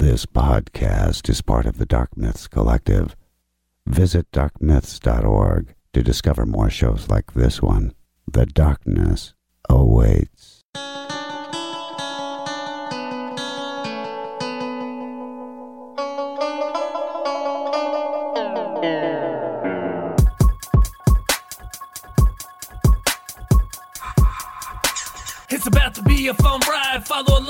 This podcast is part of the Dark Myths Collective. Visit darkmyths.org to discover more shows like this one. The darkness awaits. It's about to be a fun ride. Follow along,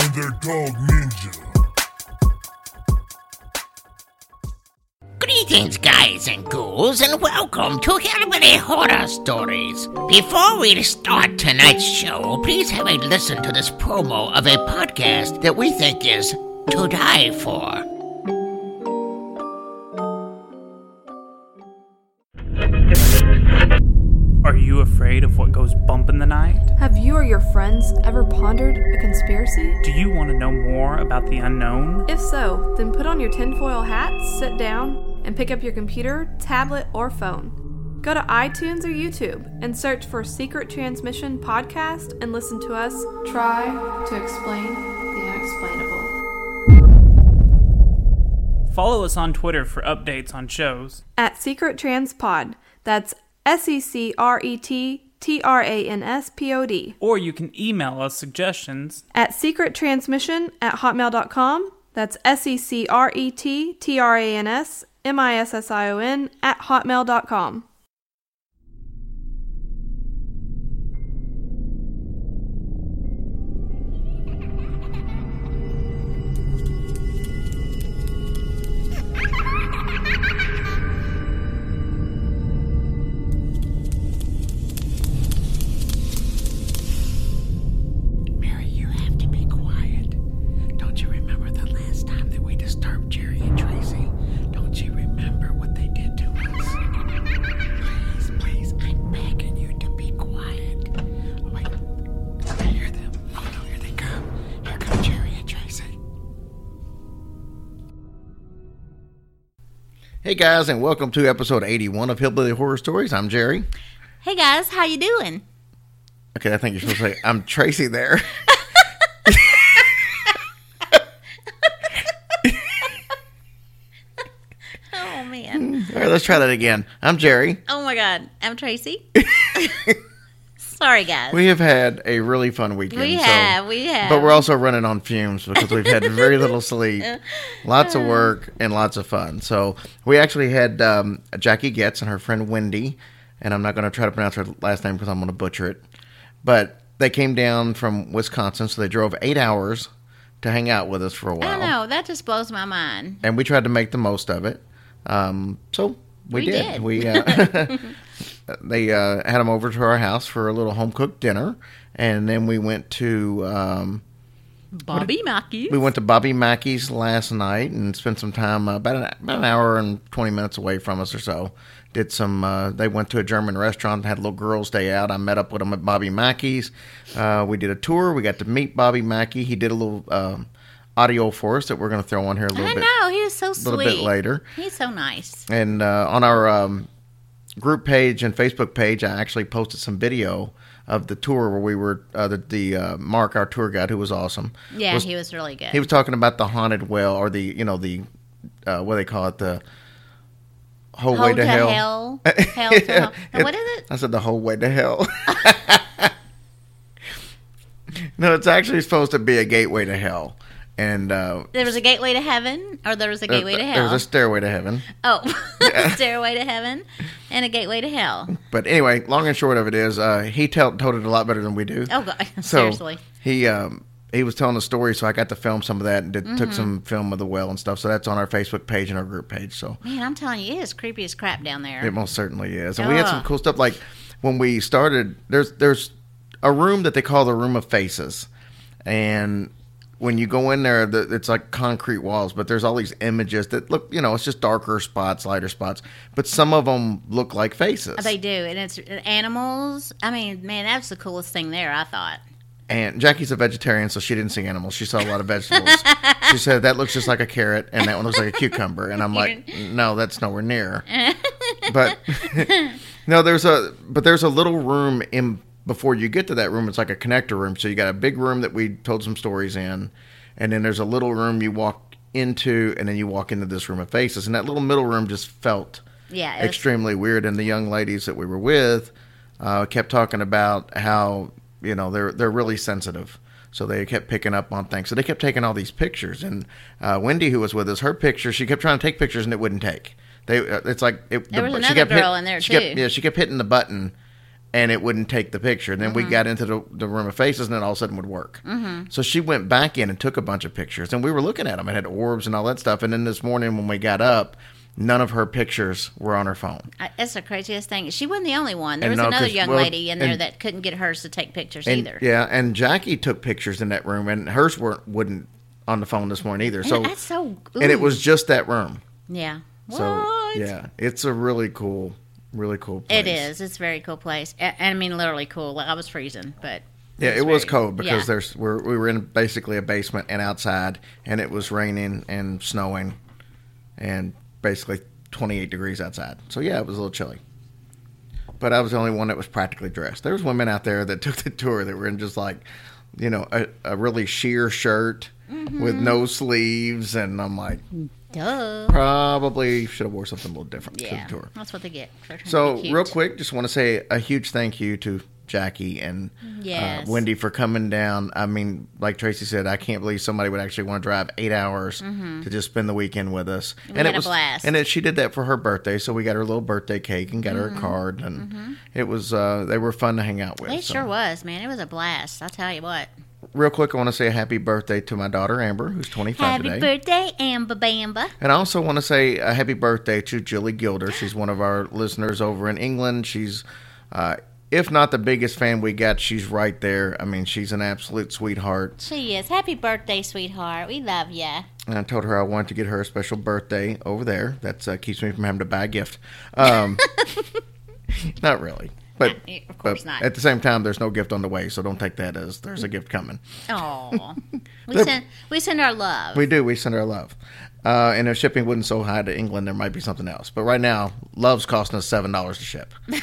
and their dog Ninja. Greetings, guys and ghouls, and welcome to Hillbilly Horror Stories. Before we start tonight's show, please have a listen to this promo of a podcast that we think is to die for. Are you afraid of what goes bump in the night? Have you or your friends ever pondered a conspiracy? Do you want to know more about the unknown? If so, then put on your tinfoil hat, sit down, and pick up your computer, tablet, or phone. Go to iTunes or YouTube and search for Secret Transmission Podcast and listen to us try to explain the unexplainable. Follow us on Twitter for updates on shows. At Secret Trans Pod, that's S E C R E T T R A N S P O D. Or you can email us suggestions. At secrettransmission at hotmail.com, that's S E C R E T T R A N S M I S S I O N at hotmail.com. Hey guys, and welcome to episode 81 of Hillbilly Horror Stories. I'm Jerry. Hey guys, how you doing? Okay, I think you're supposed to say I'm Tracy there. Oh man. All right, let's try that again. I'm Jerry. Oh my god, I'm Tracy. Sorry guys. We have had a really fun weekend. We so- have, we have. But we're also running on fumes because we've had very little sleep, lots of work, and lots of fun. So we actually had um, Jackie Getz and her friend Wendy, and I'm not going to try to pronounce her last name because I'm going to butcher it. But they came down from Wisconsin, so they drove eight hours to hang out with us for a while. don't know. That just blows my mind. and we tried to make the most of it. Um, so we, We did. did. We uh, they uh, had them over to our house for a little home cooked dinner, and then we went to um, Bobby Mackey. we went to Bobby Mackey's last night and spent some time uh, about an, about an hour and twenty minutes away from us or so. Did some. Uh, they went to a German restaurant, had a little girls' day out. I met up with them at Bobby Mackey's. Uh, we did a tour. We got to meet Bobby Mackey. He did a little um, audio for us that we're going to throw on here a little I bit. know he was so sweet. A little bit later. He's so nice. And uh, on our um, group page and Facebook page, I actually posted some video of the tour where we were uh, the, the uh, Mark, our tour guide, who was awesome. Yeah, was, he was really good. he was talking about the haunted well or the you know the uh, what do they call it the whole way to to hell. hell. Hell to hell. Now, what is it? I said the whole way to hell. no, it's actually supposed to be a gateway to hell. And uh, There was a gateway to heaven, or there was a gateway to hell. there was a stairway to heaven. oh, stairway to heaven, and a gateway to hell. But anyway, long and short of it is, uh, he tell, told it a lot better than we do. Oh god, So seriously. he um, he was telling the story, so I got to film some of that and did, Mm-hmm. took some film of the well and stuff. So that's on our Facebook page and our group page. So Man, I'm telling you, it is creepy as crap down there. it most certainly is. And we had some cool stuff like when we started. There's there's a room that they call the room of faces, and when you go in there, the, it's like concrete walls, but there's all these images that look, you know, it's just darker spots, lighter spots, but some of them look like faces. They do, and it's uh, animals. I mean, man, that's the coolest thing there. I thought. And Jackie's a vegetarian, so she didn't see animals. She saw a lot of vegetables. she said that looks just like a carrot, and that one looks like a cucumber. And I'm like, no, that's nowhere near. But no, there's a but there's a little room in before you get to that room. It's like a connector room. So you got a big room that we told some stories in, and then there's a little room you walk into, and then you walk into this room of faces. And that little middle room just felt Yeah, it was- extremely weird. And the young ladies that we were with uh, kept talking about how you know they're they're really sensitive. So they kept picking up on things. So they kept taking all these pictures. And uh, Wendy, who was with us, her picture, she kept trying to take pictures and it wouldn't take. They, uh, it's like it, There was she another kept hit- girl in there, she kept- too. yeah, she kept hitting the button, and it wouldn't take the picture. And then Mm-hmm. we got into the, the room of faces, and then all of a sudden it would work. Mm-hmm. So she went back in and took a bunch of pictures, and we were looking at them. It had orbs and all that stuff. And then this morning when we got up, none of her pictures were on her phone. I, that's the craziest thing. She wasn't the only one. There And was no, another young well, lady in there that couldn't get hers to take pictures And, either. Yeah, and Jackie took pictures in that room, and hers weren't wouldn't on the phone this morning either. And So that's so. and it was just that room. Yeah. So yeah, it's a really cool, really cool. Place. It is. It's a very cool place. And I mean, literally cool. Like I was freezing, but Yeah, it was very- cold because yeah. there's we're, we were in basically a basement and outside, and it was raining and snowing, and basically 28 degrees outside. So yeah, it was a little chilly. But I was the only one that was practically dressed. There was women out there that took the tour that were in just like, you know, a, a really sheer shirt with Mm-hmm. no sleeves, and I'm like, Duh. probably should have wore something a little different Yeah, to the tour. that's what they get. for trying to So, real quick, just want to say a huge thank you to Jackie and Yes. uh, Wendy for coming down. I mean, like Tracy said, I can't believe somebody would actually want to drive eight hours to just spend the weekend with us. Mm-hmm. We had a blast. And it, she did that for her birthday, so we got her a little birthday cake and got Mm-hmm. her a card, and it was uh, they were fun to hang out with. It so. sure was, man. It was a blast. I'll tell you what. Real quick, I want to say a happy birthday to my daughter Amber, who's 25 Happy today. birthday, Amba Bamba. And I also want to say a happy birthday to Julie Gilder. She's one of our listeners over in England. She's, uh, if not the biggest fan we got, she's right there. I mean, she's an absolute sweetheart. She is. Happy birthday, sweetheart. We love you. And I told her I wanted to get her a special birthday over there. That uh, keeps me from having to buy a gift. Um, not really. But, Uh, of course but not. at the same time, there's no gift on the way, so don't take that as there's a gift coming. Oh, we send we send our love. We do. We send our love. Uh, and if shipping wasn't so high to England, there might be something else. But right now, love's costing us seven dollars to ship.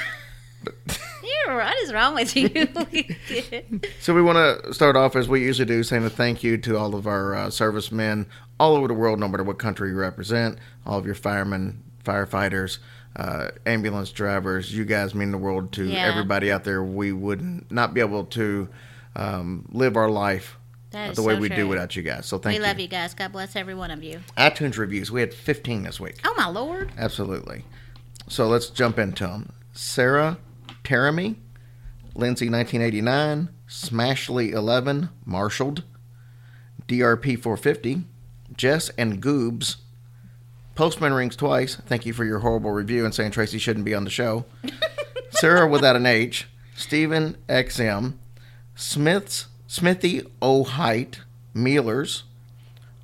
What is wrong with you? So we want to start off as we usually do, saying a thank you to all of our uh, servicemen all over the world, no matter what country you represent. All of your firemen, firefighters, uh, ambulance drivers. You guys mean the world to Yeah. everybody out there. We would not be able to um, live our life the way so we do without you guys. So thank we you. We love you guys. God bless every one of you. iTunes reviews. We had 15 this week. Oh my lord. Absolutely. So let's jump into them. Sarah Teramy, Lindsay 1989, Smashly 11, Marshalled, DRP 450, Jess and Goobs, Postman rings twice. Thank you for your horrible review and saying Tracy shouldn't be on the show. Sarah without an H, Stephen XM, Smith's Smithy O Height, Mealers,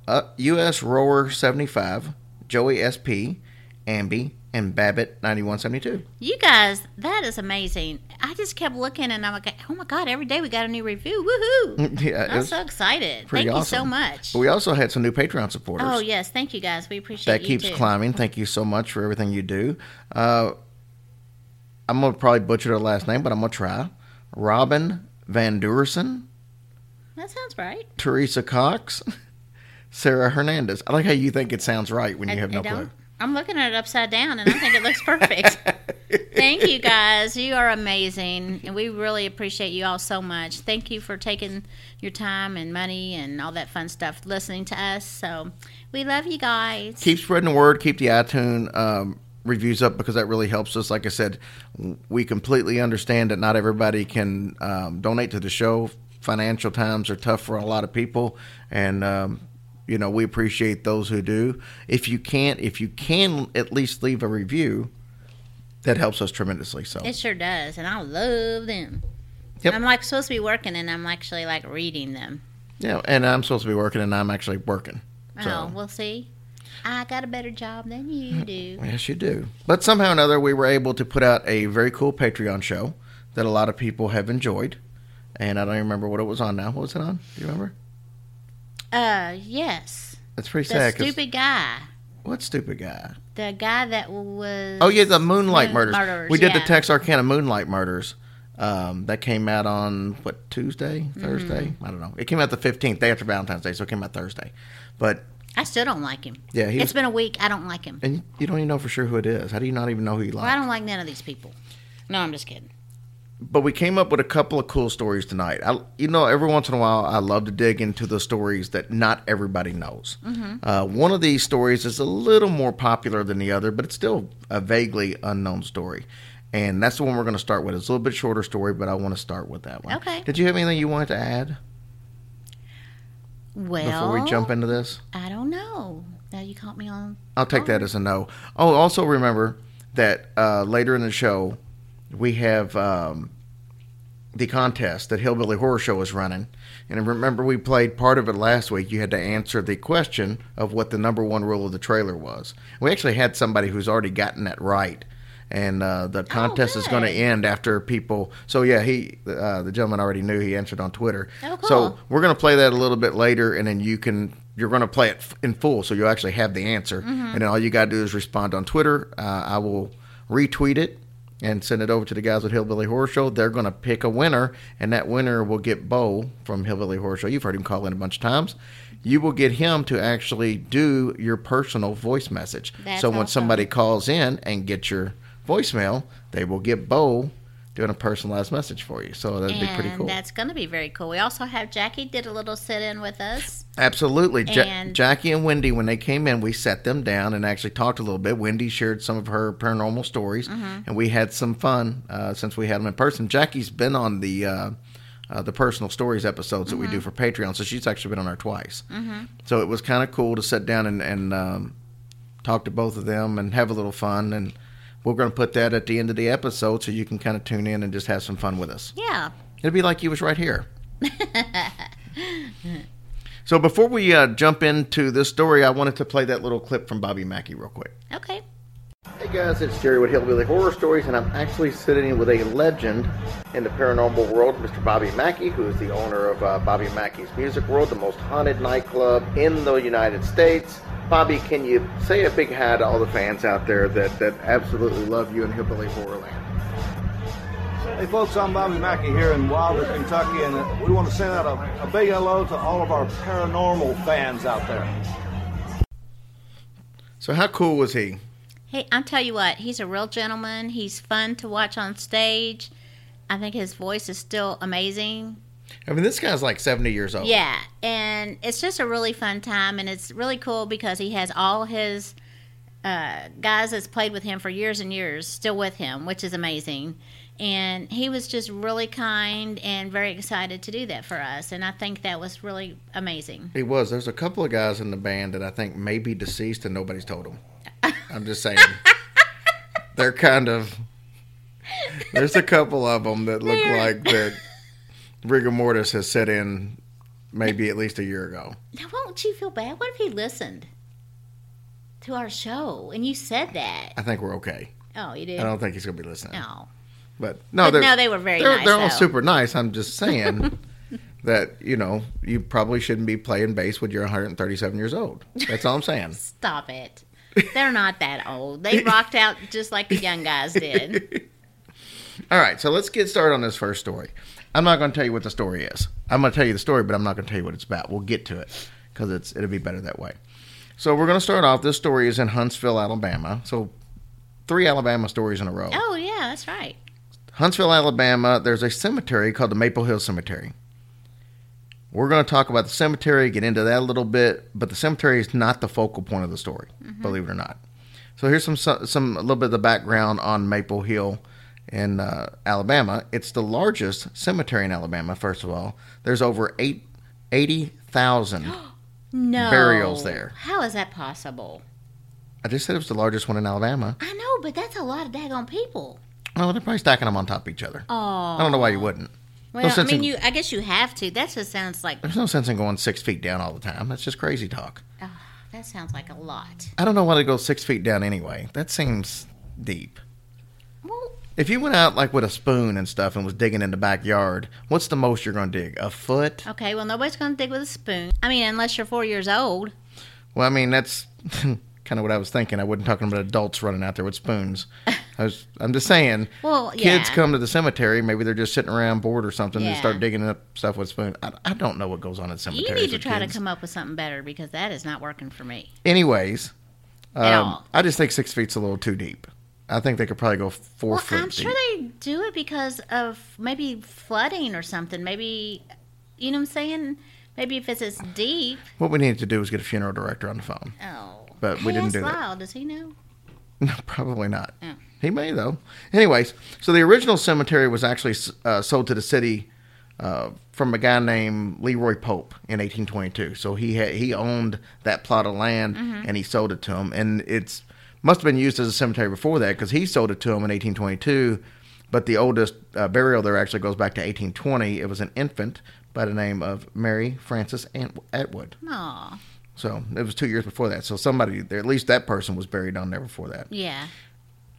uh, U.S. Rower 75, Joey SP, Amby, and Babbitt 9172. You guys, that is amazing. I just kept looking and I'm like, oh my god, every day we got a new review. Woohoo! Yeah, I'm so excited. Thank you so much. But we also had some new Patreon supporters. Oh yes, thank you guys. We appreciate that keeps too. climbing. Thank you so much for everything you do. Uh, I'm gonna probably butcher their last name, but I'm gonna try. Robin Van Duerson, That sounds right. Teresa Cox, Sarah Hernandez. I like how you think it sounds right when you I- have no clue. I'm looking at it upside down and I think it looks perfect. Thank you guys. You are amazing. And we really appreciate you all so much. Thank you for taking your time and money and all that fun stuff listening to us. So we love you guys. keep spreading the word. Keep the iTunes um, reviews up because that really helps us. Like I said, we completely understand that not everybody can um, donate to the show. Financial times are tough for a lot of people, and um, you know we appreciate those who do. If you can't, if you can at least leave a review, that helps us tremendously. So It sure does. And I love them. Yep. I'm like supposed to be working and I'm actually like reading them. Yeah, and I'm supposed to be working, and I'm actually working. Oh, so. Oh, we'll see. I got a better job than you do. Yes, you do. But somehow or another, we were able to put out a very cool Patreon show that a lot of people have enjoyed. And I don't even remember what it was on now. What was it on? Do you remember? Uh, yes. That's pretty The sad. stupid guy. What stupid guy? The guy that was. Oh yeah, the Moonlight Moon- Murders. Murderers, We did the yeah. Tex Arcana Moonlight Murders. Um, that came out on what Tuesday, Mm-hmm. Thursday? I don't know. It came out the fifteenth, day after Valentine's Day, so it came out Thursday. But I still don't like him. Yeah, he It's was- been a week. I don't like him. and you don't even know for sure who it is. How do you not even know who you like? Well, I don't like none of these people. No, I'm just kidding. But we came up with a couple of cool stories tonight. I, you know, every once in a while, I love to dig into the stories that not everybody knows. Uh, one of these stories is a little more popular than the other, but it's still a vaguely unknown story. And that's the one we're going to start with. It's a little bit shorter story, but I want to start with that one. Okay. Did you have anything you wanted to add Well, before we jump into this? I don't know. Now you caught me on. I'll take that as a no. Oh, also remember that uh, later in the show, we have um, the contest that Hillbilly Horror Show is running. And remember, we played part of it last week. You had to answer the question of what the number one rule of the trailer was. We actually had somebody who's already gotten that right. And uh, the contest is going to Oh, end after people. So yeah, he uh, the gentleman already knew. He answered on Twitter. Oh, cool. So we're going to play that a little bit later, and then you can you're going to play it in full, so you'll actually have the answer, Mm-hmm. and then all you got to do is respond on Twitter. Uh, I will retweet it and send it over to the guys at Hillbilly Horror Show. They're going to pick a winner, and that winner will get Bo from Hillbilly Horror Show. You've heard him call in a bunch of times. You will get him to actually do your personal voice message. That's so when awesome. somebody calls in and gets your voicemail, they will get Bo doing a personalized message for you. So that'd be pretty cool. that's going to be very cool. We also have Jackie did a little sit in with us. Absolutely. Ja- And- Jackie and Wendy, when they came in, we sat them down and actually talked a little bit. Wendy shared some of her paranormal stories, Mm-hmm. and we had some fun uh, since we had them in person. Jackie's been on the uh, uh, the personal stories episodes that we Mm-hmm. do for Patreon, so she's actually been on there twice. So it was kind of cool to sit down and, and um, talk to both of them and have a little fun. And we're going to put that at the end of the episode, so you can kind of tune in and just have some fun with us. Yeah. It'd be like you was right here. so before we uh, jump into this story, I wanted to play that little clip from Bobby Mackey real quick. Okay. Hey guys, it's Jerry with Hillbilly Horror Stories, and I'm actually sitting with a legend in the paranormal world, Mr. Bobby Mackey, who is the owner of uh, Bobby Mackey's Music World, the most haunted nightclub in the United States. Bobby, can you say a big hi to all the fans out there that, that absolutely love you in Hillbilly Horrorland? Hey folks, I'm Bobby Mackey here in Wilder, Kentucky, and uh, we want to send out a, a big hello to all of our paranormal fans out there. So how cool was he? Hey, I'll tell you what, he's a real gentleman. He's fun to watch on stage. I think his voice is still amazing. I mean, this guy's like 70 years old. Yeah, and it's just a really fun time, and it's really cool because he has all his uh, guys that's played with him for years and years still with him, which is amazing. And he was just really kind and very excited to do that for us, and I think that was really amazing. He was. There's a couple of guys in the band that I think may be deceased and nobody's told them. I'm just saying. They're kind of. There's a couple of them that look They're- like that rigor mortis has set in maybe at least a year ago. Now, won't you feel bad? What if he listened to our show and you said that? I think we're okay. Oh, you did? I don't think he's going to be listening. No. But no, But they're, no, they were very they're, nice, They're all though. super nice. I'm just saying that you know you probably shouldn't be playing bass when you're 137 years old. That's all I'm saying. Stop it. They're not that old. They rocked out just like the young guys did. All right, so let's get started on this first story. I'm not going to tell you what the story is. I'm going to tell you the story, but I'm not going to tell you what it's about. We'll get to it because it's it'll be better that way. So we're going to start off. This story is in Huntsville, Alabama. So three Alabama stories in a row. Oh, yeah, that's right. Huntsville, Alabama. There's a cemetery called the Maple Hill Cemetery. We're going to talk about the cemetery, get into that a little bit, but the cemetery is not the focal point of the story, believe it or not. So here's some some a little bit of the background on Maple Hill in uh, Alabama. It's the largest cemetery in Alabama. First of all, there's over eight eighty thousand. No. Burials there. How is that possible? I just said it was the largest one in Alabama. I know, but that's a lot of daggone people. Well, they're probably stacking them on top of each other. Oh. I don't know why you wouldn't. Well, I sense mean, in- you. I guess you have to. That just sounds like There's no sense in going six feet down all the time. That's just crazy talk. that sounds like a lot. I don't know why they go six feet down anyway. That seems deep. Well, If you went out like with a spoon and stuff and was digging in the backyard, what's the most you're going to dig? A foot? okay. Well, nobody's going to dig with a spoon. I mean, unless you're four years old. Well, I mean that's kind of what I was thinking. I wasn't talking about adults running out there with spoons. I was. I'm just saying. Well, kids come to the cemetery. Maybe they're just sitting around bored or something and Yeah. start digging up stuff with spoons. I, I don't know what goes on in cemeteries. You need to with try kids. to come up with something better because that is not working for me. Anyways, At um, all. I just think six feet's a little too deep. I think they could probably go four Well, foot I'm deep. sure they do it because of maybe flooding or something. Maybe, you know what I'm saying? Maybe if it's as deep. What we needed to do was get a funeral director on the phone. Oh. But we didn't do that. Lyle, Does he know? No, probably not. Oh. He may though. Anyways, so the original cemetery was actually uh, sold to the city uh, from a guy named Leroy Pope in 1822. So he had, he owned that plot of land and he sold it to him, and it's must have been used as a cemetery before that because he sold it to him in 1822. But the oldest uh, burial there actually goes back to 1820. It was an infant by the name of Mary Frances Atwood. Aw. So it was two years before that. So somebody there, at least that person was buried on there before that. Yeah.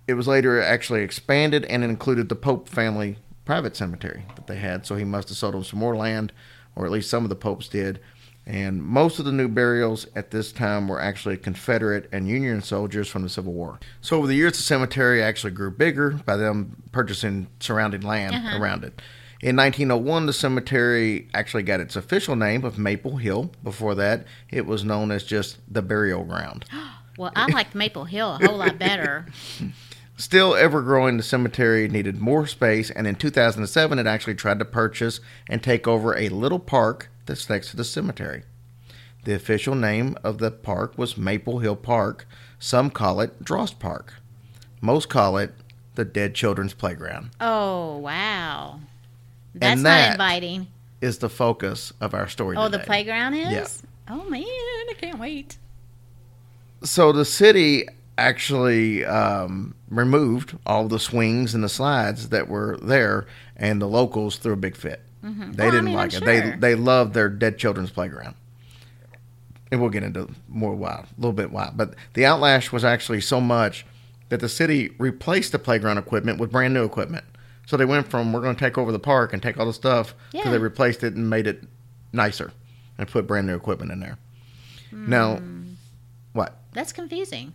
It was later actually expanded and included the Pope family private cemetery that they had. So he must have sold them some more land, or at least some of the popes did. And most of the new burials at this time were actually Confederate and Union soldiers from the Civil War. So over the years, the cemetery actually grew bigger by them purchasing surrounding land uh-huh. around it. In 1901, the cemetery actually got its official name of Maple Hill. Before that, it was known as just the burial ground. Well, I like Maple Hill a whole lot better. Still ever growing, the cemetery needed more space, and in 2007, it actually tried to purchase and take over a little park that's next to the cemetery. The official name of the park was Maple Hill Park. Some call it Drost Park. Most call it the Dead Children's Playground. Oh, wow. That's that- not inviting. Is the focus of our story Oh, the playground is? Yeah. Oh, man. I can't wait. so the city actually um, removed all the swings and the slides that were there, and the locals threw a big fit. They Well, didn't mean, like I'm it. They they loved their dead children's playground. And we'll get into more why, a little bit why. But the outlash was actually so much that the city replaced the playground equipment with brand new equipment. So they went from we're going to take over the park and take all the stuff to they replaced it and made it nicer and put brand new equipment in there. Now, Hmm. what? That's confusing.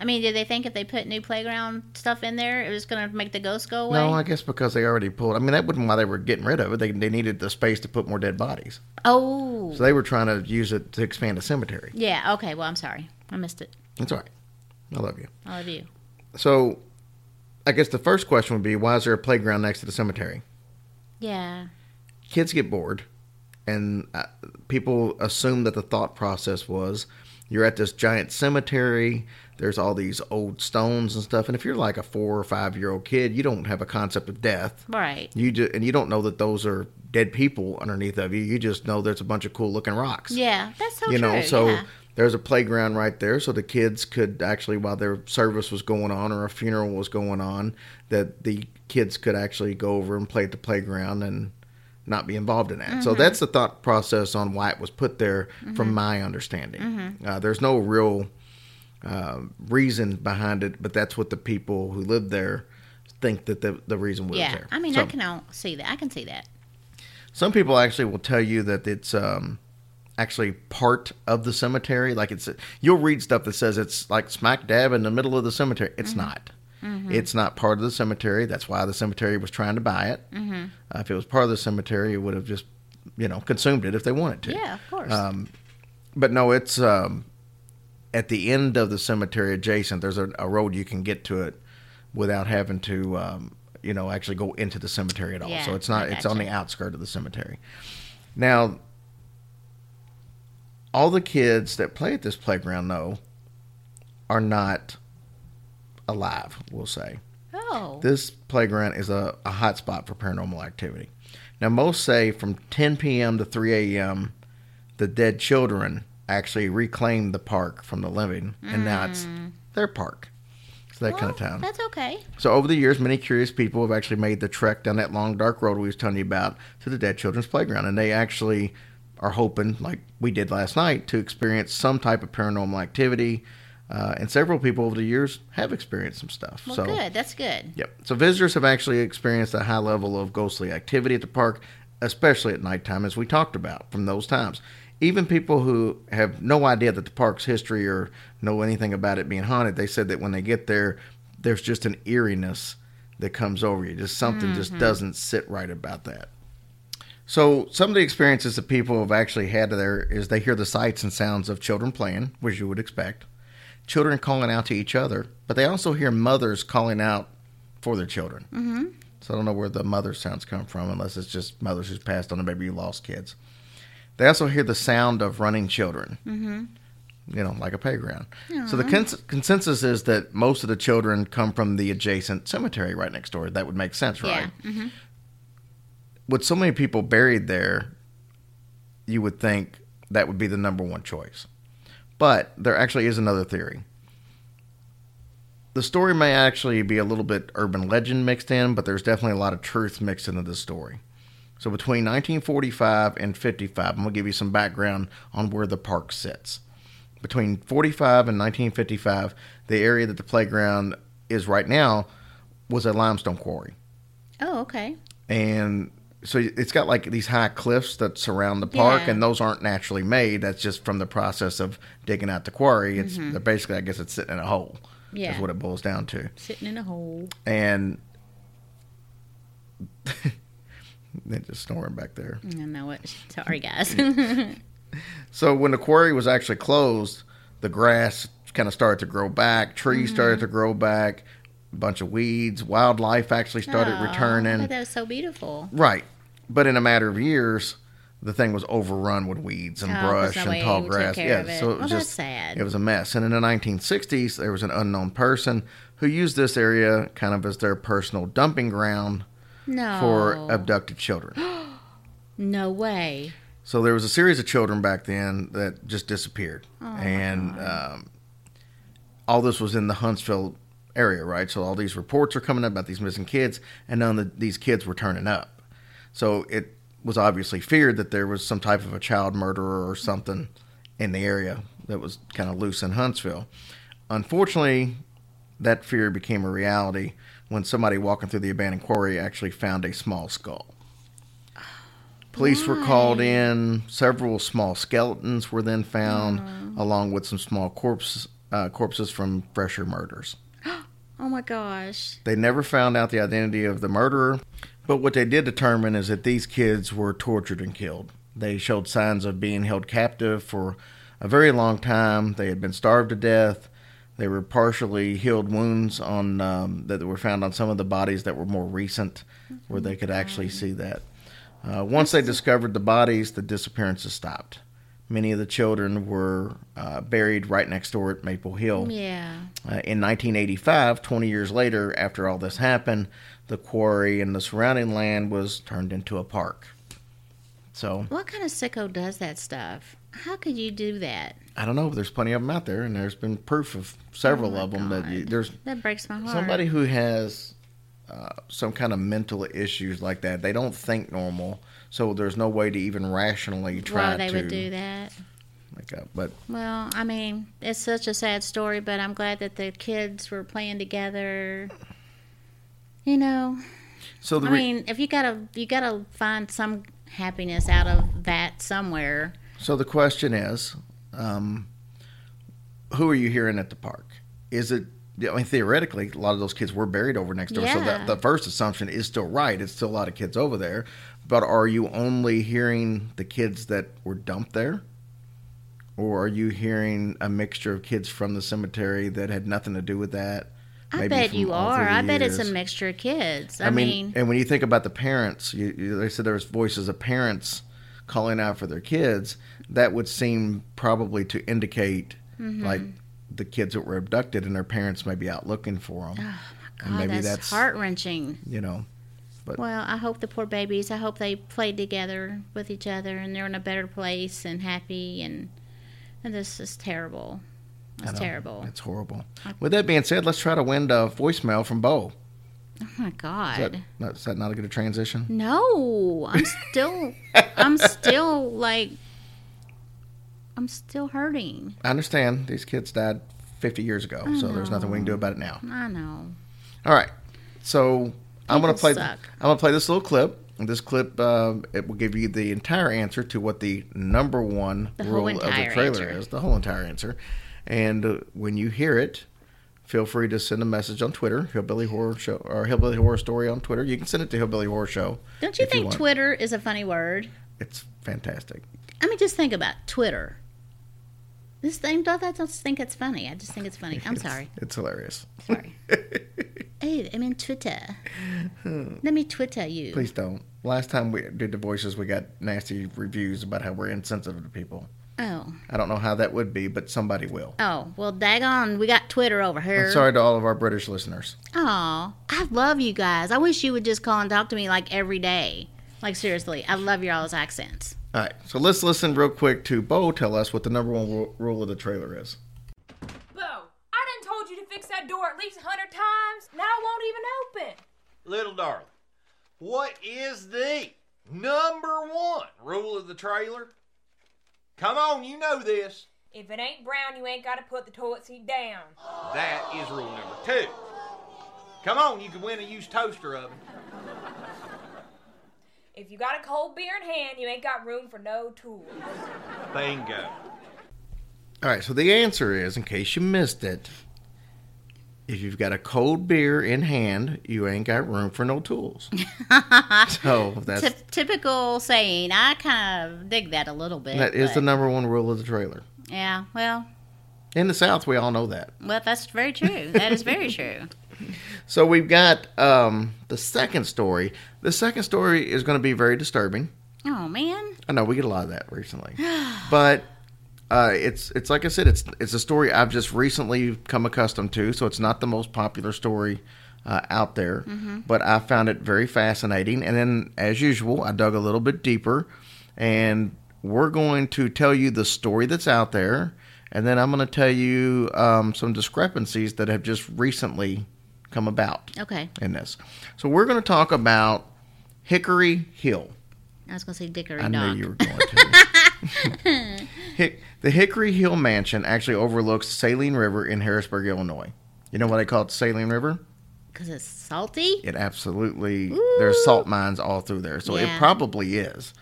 I mean, did they think if they put new playground stuff in there, it was going to make the ghosts go away? No, I guess because they already pulled. I mean, that wasn't why they were getting rid of it. They, they needed the space to put more dead bodies. oh. So they were trying to use it to expand the cemetery. yeah, okay. Well, I'm sorry. I missed it. That's all right. I love you. I love you. So I guess the first question would be why is there a playground next to the cemetery? Yeah. Kids get bored, and uh, people assume that the thought process was you're at this giant cemetery. There's all these old stones and stuff, and if you're like a four or five year old kid, you don't have a concept of death. Right. You do, and you don't know that those are dead people underneath of you. You just know there's a bunch of cool looking rocks. Yeah, that's so you true. know, so yeah. There's a playground right there, so the kids could actually, while their service was going on or a funeral was going on, that the kids could actually go over and play at the playground and not be involved in that. Mm-hmm. So that's the thought process on why it was put there, from my understanding. Mm-hmm. Uh, there's no real uh, reason behind it, but that's what the people who live there think that the the reason was Yeah. there. I mean, So- I can all see that. I can see that. some people actually will tell you that it's um, actually part of the cemetery. Like it's, you'll read stuff that says it's like smack dab in the middle of the cemetery. It's not. It's not part of the cemetery. That's why the cemetery was trying to buy it. Uh, if it was part of the cemetery, it would have just, you know, consumed it if they wanted to. Yeah, of course. Um, but no, it's um, at the end of the cemetery adjacent. There's a, a road you can get to it without having to, um, you know, actually go into the cemetery at all. Yeah, so it's not. It's on the outskirt of the cemetery. Now, all the kids that play at this playground, though, are not alive. We'll say oh. this playground is a, a hot spot for paranormal activity. Now, most say from 10 p.m. to 3 a.m., the dead children actually reclaim the park from the living, and now it's mm. their park. So that kind of town. That's okay. So over the years, many curious people have actually made the trek down that long dark road we was telling you about to the Dead Children's Playground, and they actually are hoping, like we did last night, to experience some type of paranormal activity. Uh, and several people over the years have experienced some stuff. Well, so good. That's good. Yep. So visitors have actually experienced a high level of ghostly activity at the park, especially at nighttime, as we talked about from those times. Even people who have no idea that the park's history or know anything about it being haunted, they said that when they get there, there's just an eeriness that comes over you. Just something just doesn't sit right about that. So some of the experiences that people have actually had there is they hear the sights and sounds of children playing, which you would expect, children calling out to each other, but they also hear mothers calling out for their children. Mm-hmm. So I don't know where the mother sounds come from, unless it's just mothers who's passed on and maybe you lost kids. They also hear the sound of running children. Mm-hmm. You know, like a playground. So the cons- consensus is that most of the children come from the adjacent cemetery right next door. That would make sense, right? Yeah. With so many people buried there, you would think that would be the number one choice. But there actually is another theory. The story may actually be a little bit urban legend mixed in, but there's definitely a lot of truth mixed into this story. So between 1945 and 55, I'm going to give you some background on where the park sits. Between 45 and 1955, the area that the playground is right now was a limestone quarry Oh, okay. and so it's got like these high cliffs that surround the park, Yeah. and those aren't naturally made. That's just from the process of digging out the quarry. It's they're basically, I guess, it's sitting in a hole. Mm-hmm. Yeah. is what it boils down to. Sitting in a hole. And they're just snoring back there. I know it. Sorry, guys. So when the quarry was actually closed, the grass kind of started to grow back, trees Mm-hmm. started to grow back, a bunch of weeds, wildlife actually started Aw, returning. that was so beautiful. Right. But in a matter of years, the thing was overrun with weeds and Oh, 'cause brush and nobody tall took grass. care Yeah, of it. so it Well, was that's just sad. It was a mess. And in the 1960s, there was an unknown person who used this area kind of as their personal dumping ground No. for abducted children. No way. So there was a series of children back then that just disappeared, and um, all this was in the Huntsville area, right? So all these reports are coming up about these missing kids, and none of these kids were turning up. So it was obviously feared that there was some type of a child murderer or something in the area that was kind of loose in Huntsville. Unfortunately, that fear became a reality when somebody walking through the abandoned quarry actually found a small skull. Police were called in. Several small skeletons were then found, along with some small corpses, uh, corpses from fresher murders. Oh my gosh. They never found out the identity of the murderer, but what they did determine is that these kids were tortured and killed. They showed signs of being held captive for a very long time. They had been starved to death. They were partially healed wounds on um, that were found on some of the bodies that were more recent, where they could actually see that. Uh, once they discovered the bodies, the disappearances stopped. Many of the children were uh, buried right next door at Maple Hill. Yeah. Uh, in 1985, 20 years later, after all this happened, the quarry and the surrounding land was turned into a park. So What kind of sicko does that stuff? How could you do that? I don't know. There's plenty of them out there, and there's been proof of several Oh of them that you, there's That breaks my heart. somebody who has uh, some kind of mental issues like that. They don't think normal, so there's no way to even rationally try Why they to would do that? make up. But Well, I mean, it's such a sad story, but I'm glad that the kids were playing together. You know, so the I mean, if you gotta, you gotta find some happiness out of that somewhere. So the question is, um, who are you hearing at the park? Is it? I mean, theoretically, a lot of those kids were buried over next door. So Yeah. the, the first assumption is still right. It's still a lot of kids over there. But are you only hearing the kids that were dumped there? Or are you hearing a mixture of kids from the cemetery that had nothing to do with that? I bet you are. I bet it's a mixture of kids. I, I mean, mean, and when you think about the parents, you, you, they said there was voices of parents calling out for their kids. That would seem probably to indicate Mm-hmm. like the kids that were abducted and their parents may be out looking for them. and God, maybe that's, that's heart wrenching. you know, Well, I hope the poor babies. I hope they played together with each other and they're in a better place and happy and and this is terrible. It's terrible. It's horrible. With that being said, let's try to win a voicemail from Bo. Oh my Is God. that, not, is that not a good transition? No, I'm still, I'm still like, I'm still hurting. I understand these kids died 50 years ago, so there's nothing we can do about it now. I know. All right, so I'm gonna play. suck. I'm gonna play this little clip. This clip uh, it will give you the entire answer to what the number one The rule of the trailer answer. is. The whole entire answer. And uh, when you hear it, feel free to send a message on Twitter, Hillbilly Horror Show or Hillbilly Horror Story on Twitter. You can send it to Hillbilly Horror Show. Don't you think want. Twitter is a funny word? It's fantastic. I mean, just think about Twitter. This thing, don't I just think it's funny. I just think it's funny. I'm sorry. It's hilarious. Sorry. hey, I'm in Twitter. Hmm. Let me Twitter you. Please don't. Last time we did the voices, we got nasty reviews about how we're insensitive to people. Oh, I don't know how that would be, but somebody will. oh, well, daggone, we got Twitter over here. I'm sorry to all of our British listeners. Oh, I love you guys. I wish you would just call and talk to me like every day. Like seriously, I love your all's accents. All right, so let's listen real quick to Bo tell us what the number one rule of the trailer is. Bo, I done told you to fix that door at least a hundred times. Now it won't even open. Little darling, what is the number one rule of the trailer? Come on, you know this. If it ain't brown, you ain't gotta put the toilet seat down. That is rule number two. Come on, you can win a used toaster oven. If you got a cold beer in hand, you ain't got room for no tools. Bingo. All right, so the answer is, in case you missed it, if you've got a cold beer in hand, you ain't got room for no tools. so that's Typ- typical saying. I kind of dig that a little bit. that is the number one rule of the trailer. Yeah, well, In the South, we all know that. well, that's very true. That is very true. So we've got um, the second story. The second story is going to be very disturbing. Oh man. I know we get a lot of that recently, but uh, it's it's like I said, it's it's a story I've just recently come accustomed to. So it's not the most popular story uh, out there, but I found it very fascinating. And then, as usual, I dug a little bit deeper, and we're going to tell you the story that's out there, and then I'm going to tell you um, some discrepancies that have just recently come about Okay. in this. So we're going to talk about Hickory Hill. I was gonna say Dickory I Dock. knew you were going to. Hick, the Hickory Hill Mansion actually overlooks Saline River in Harrisburg, Illinois. You know why they call it Saline River? Because it's salty. It absolutely there's salt mines all through there, so it probably is.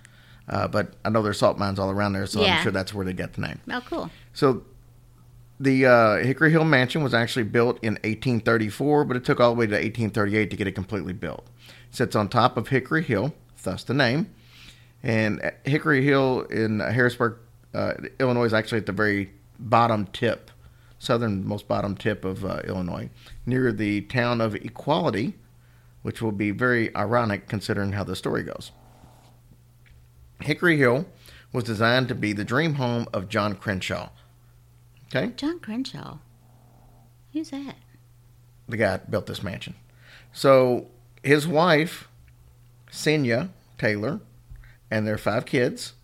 Uh, but I know there's salt mines all around there, so Yeah. I'm sure that's where they got the name. Oh, cool. So the uh, Hickory Hill Mansion was actually built in 1834, but it took all the way to 1838 to get it completely built. It sits on top of Hickory Hill, thus the name. And Hickory Hill in Harrisburg, uh, Illinois, is actually at the very bottom tip, southernmost bottom tip of uh, Illinois, near the town of Equality, which will be very ironic considering how the story goes. Hickory Hill was designed to be the dream home of John Crenshaw. Okay? John Crenshaw. Who's that? the guy that built this mansion. So his wife, Senya Taylor, and their five kids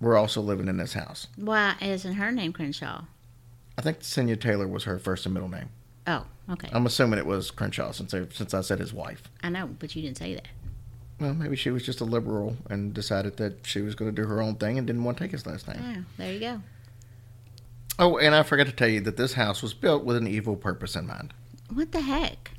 were also living in this house. Why isn't her name Crenshaw? I think Senya Taylor was her first and middle name. Oh, okay. I'm assuming it was Crenshaw since I, since I said his wife. I know, but you didn't say that. Well, maybe she was just a liberal and decided that she was going to do her own thing and didn't want to take his last name. Oh, there you go. Oh, and I forgot to tell you that this house was built with an evil purpose in mind. What the heck?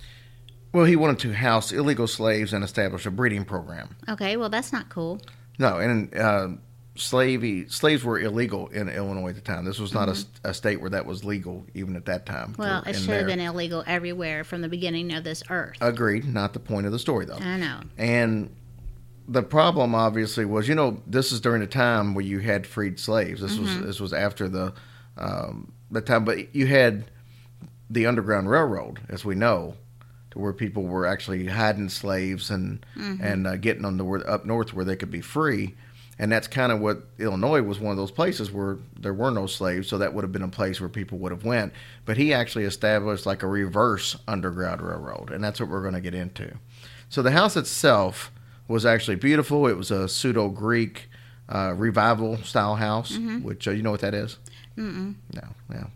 Well, he wanted to house illegal slaves and establish a breeding program. Okay, well that's not cool. No, and uh, slavey slaves were illegal in Illinois at the time. This was not a state where that was legal even at that time. Mm-hmm. Well, for- it should have been illegal everywhere from the beginning of this earth. Agreed. Not the point of the story, though. I know. And the problem, obviously, was you know this is during a time where you had freed slaves. This was Mm-hmm. this was after the um, the time, but you had the Underground Railroad, as we know, to where people were actually hiding slaves and Mm-hmm. and uh, getting them to up north where they could be free. And that's kind of what Illinois was one of those places where there were no slaves, so that would have been a place where people would have went. But he actually established like a reverse underground railroad, and that's what we're going to get into. So the house itself was actually beautiful. It was a pseudo Greek uh, revival style house, which uh, you know what that is. Mm-mm. No, no.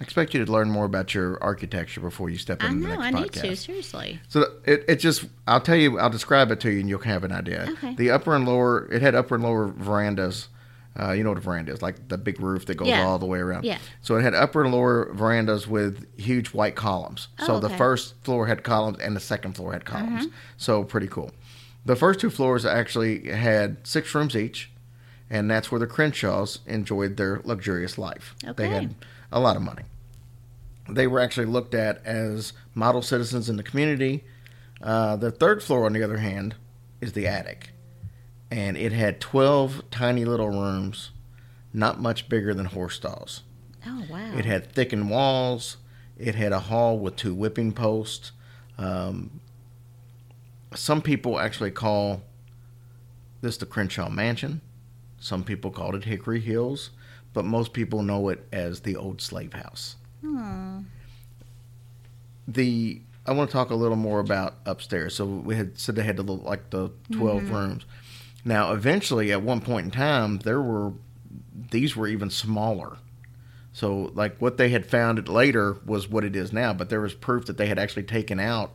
I expect you to learn more about your architecture before you step I into the next I need podcast. to seriously. So it, it just, I'll tell you, I'll describe it to you and you'll have an idea. Okay. The upper and lower, it had upper and lower verandas. Uh, you know what a veranda is, like the big roof that goes Yeah. all the way around. Yeah. So it had upper and lower verandas with huge white columns. Oh, so the first floor had columns and the second floor had columns. Mhm. So pretty cool. The first two floors actually had six rooms each, and that's where the Crenshaws enjoyed their luxurious life. Okay. They had a lot of money. They were actually looked at as model citizens in the community. Uh, the third floor, on the other hand, is the attic, and it had 12 tiny little rooms, not much bigger than horse stalls. Oh wow. It had thickened walls. It had a hall with two whipping posts. Um, some people actually call this the Crenshaw Mansion. Some people called it Hickory Hills, but most people know it as the Old Slave House. Hmm. The I want to talk a little more about upstairs. So we had said they had the little, like the 12 Mhm. rooms. Now, eventually, at one point in time, there were these were even smaller. So, like what they had found later was what it is now, but there was proof that they had actually taken out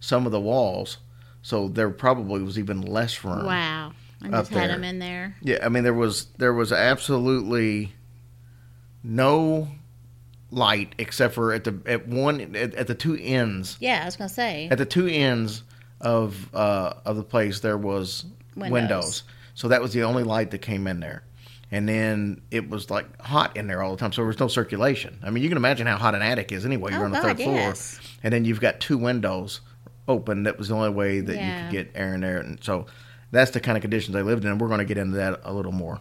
some of the walls, so there probably was even less room. Wow. I just had there. them in there. Yeah, I mean there was there was absolutely no light except for at the at one at, at the two ends Yeah, I was gonna say. at the two ends of uh, of the place there was Windows. windows. So that was the only light that came in there. And then it was like hot in there all the time, so there was no circulation. I mean, you can imagine how hot an attic is anyway. You're Oh, on the God, third floor, yes. and then you've got two windows open. That was the only way that you could get air in there, and so that's the kind of conditions they lived in. And we're going to get into that a little more.